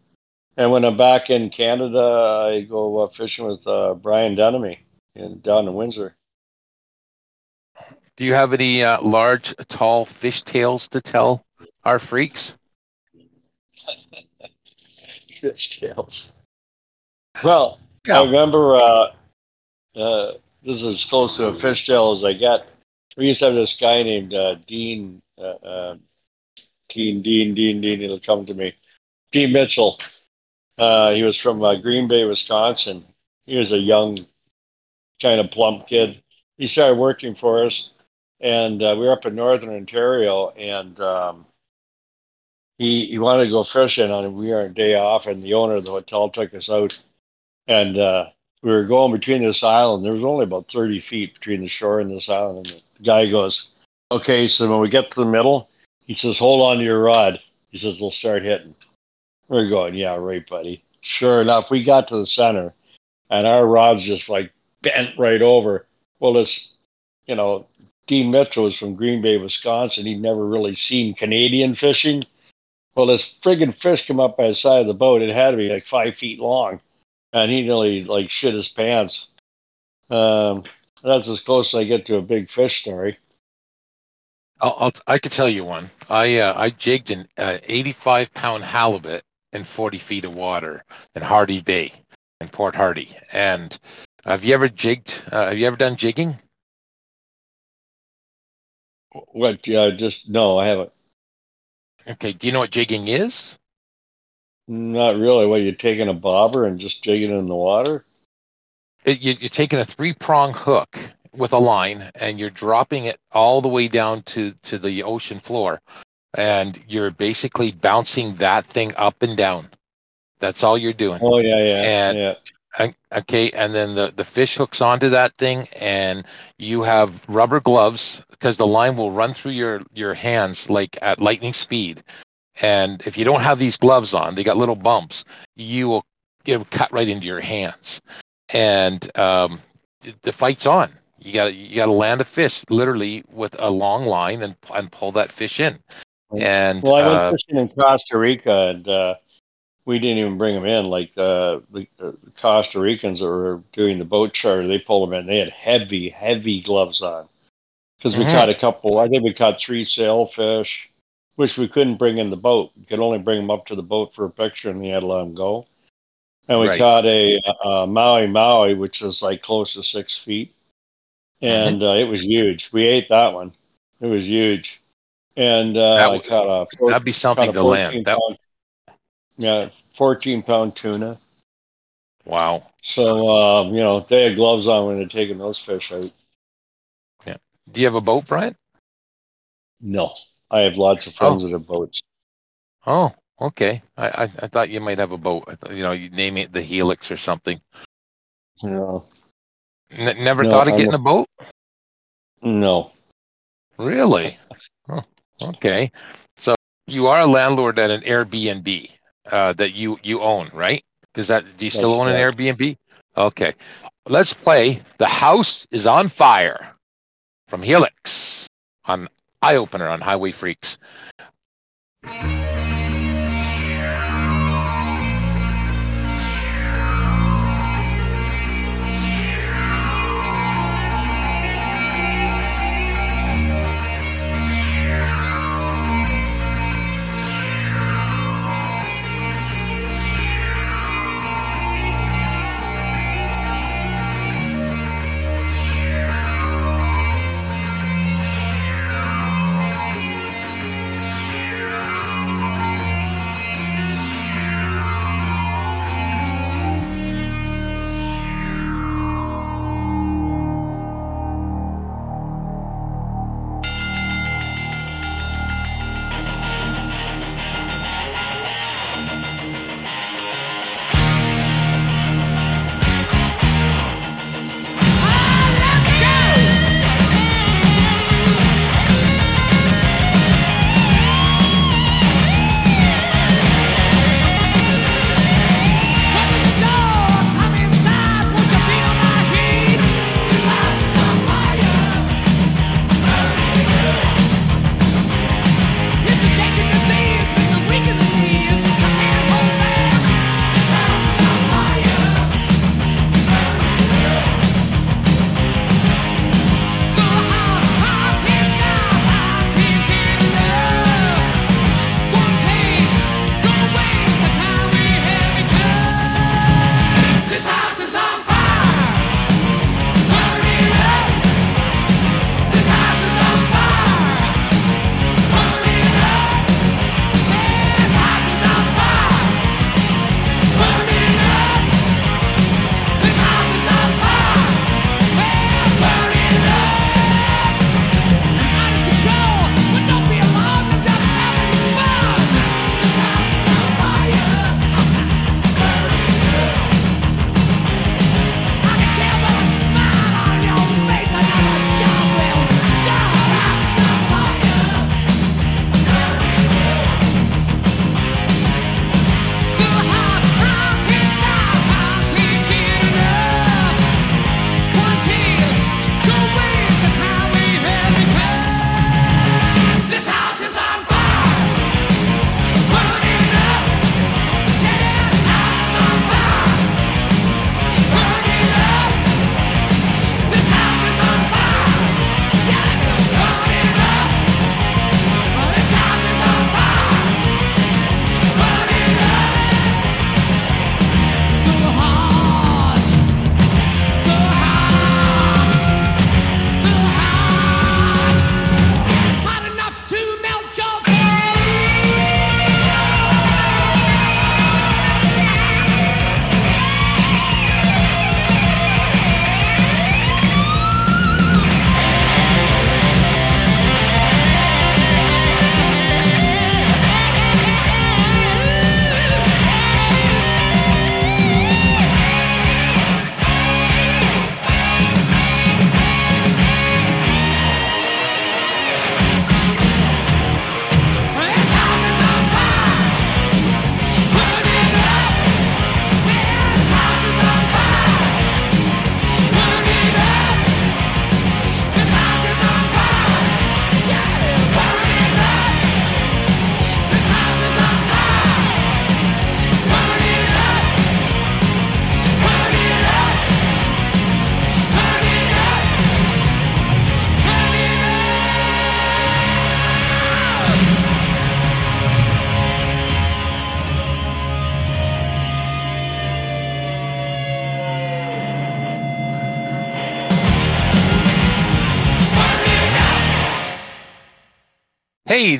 And when I'm back in Canada, I go uh, fishing with uh, Brian Denemy in down in Windsor. Do you have any uh, large, tall fish tales to tell our freaks? <laughs> fish tails. Well, yeah. I remember uh, uh, this is as close to a fishtail as I get. We used to have this guy named uh, Dean, uh, uh, Dean, Dean, Dean, Dean. It'll come to me. Dean Mitchell. Uh, he was from uh, Green Bay, Wisconsin. He was a young, kind of plump kid. He started working for us, and uh, we were up in northern Ontario, and um, he he wanted to go fishing on we were a day off, and the owner of the hotel took us out, and uh, we were going between this island. There was only about 30 feet between the shore and this island. And the guy goes, Okay, so when we get to the middle, he says, Hold on to your rod. He says, We'll start hitting. We're going, Yeah, right, buddy. Sure enough, we got to the center and our rod's just like bent right over. Well, this, you know, Dean Mitchell was from Green Bay, Wisconsin. He'd never really seen Canadian fishing. Well, this friggin' fish come up by the side of the boat. It had to be like five feet long and he nearly like shit his pants. Um, that's as close as I get to a big fish story. I'll, I'll i could tell you one. I uh, I jigged an uh, 85 pound halibut in 40 feet of water in Hardy Bay in Port Hardy, and Have you ever jigged? Uh, have you ever done jigging? What? Yeah, just no, I haven't. Okay. Do you know what jigging is? Not really. What you're taking a bobber and just jigging it in the water? It, you, you're taking a three prong hook with a mm-hmm. line and you're dropping it all the way down to to the ocean floor, and you're basically bouncing that thing up and down. That's all you're doing. Oh yeah, yeah, And- yeah. Okay, and then the, the fish hooks onto that thing, and you have rubber gloves because the line will run through your your hands like at lightning speed. And if you don't have these gloves on, they got little bumps. You will it'll cut right into your hands, and um, the fight's on. You got to you got to land a fish literally with a long line and and pull that fish in. And Well, I went uh, fishing in Costa Rica, and uh, we didn't even bring them in. Like uh, the, the Costa Ricans that were doing the boat charter, they pulled them in. They had heavy, heavy gloves on because we Mhm. caught a couple. I think we caught three sailfish, which we couldn't bring in the boat. We could only bring them up to the boat for a picture, and we had to let them go. And we Right. caught a, uh mahi mahi, which was like close to six feet, and uh, it was huge. We ate that one. It was huge. And uh, That I would- caught a four- that'd be something to land. 14 That pound- yeah, fourteen pound tuna. wow. So um, you know they had gloves on when they're taking those fish out. Yeah. Do you have a boat, Brian? No, I have lots of friends that have boats. Oh, okay. I, I, I thought you might have a boat. Thought, you know, you name it the Helix or something. No, N- never No, thought of I'm getting a- a boat? no, Really? Oh, okay. So you are a landlord at an Airbnb uh, that you you own, right? Does that do you still That's own an Airbnb? Okay. Let's play. The house is on fire from Helix on Eye Opener on HiWay Freeks.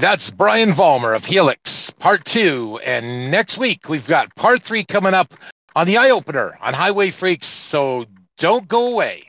That's Brian Vollmer of Helix, part two. And next week, we've got part three coming up on the eye opener on HiWay Freeks. So don't go away.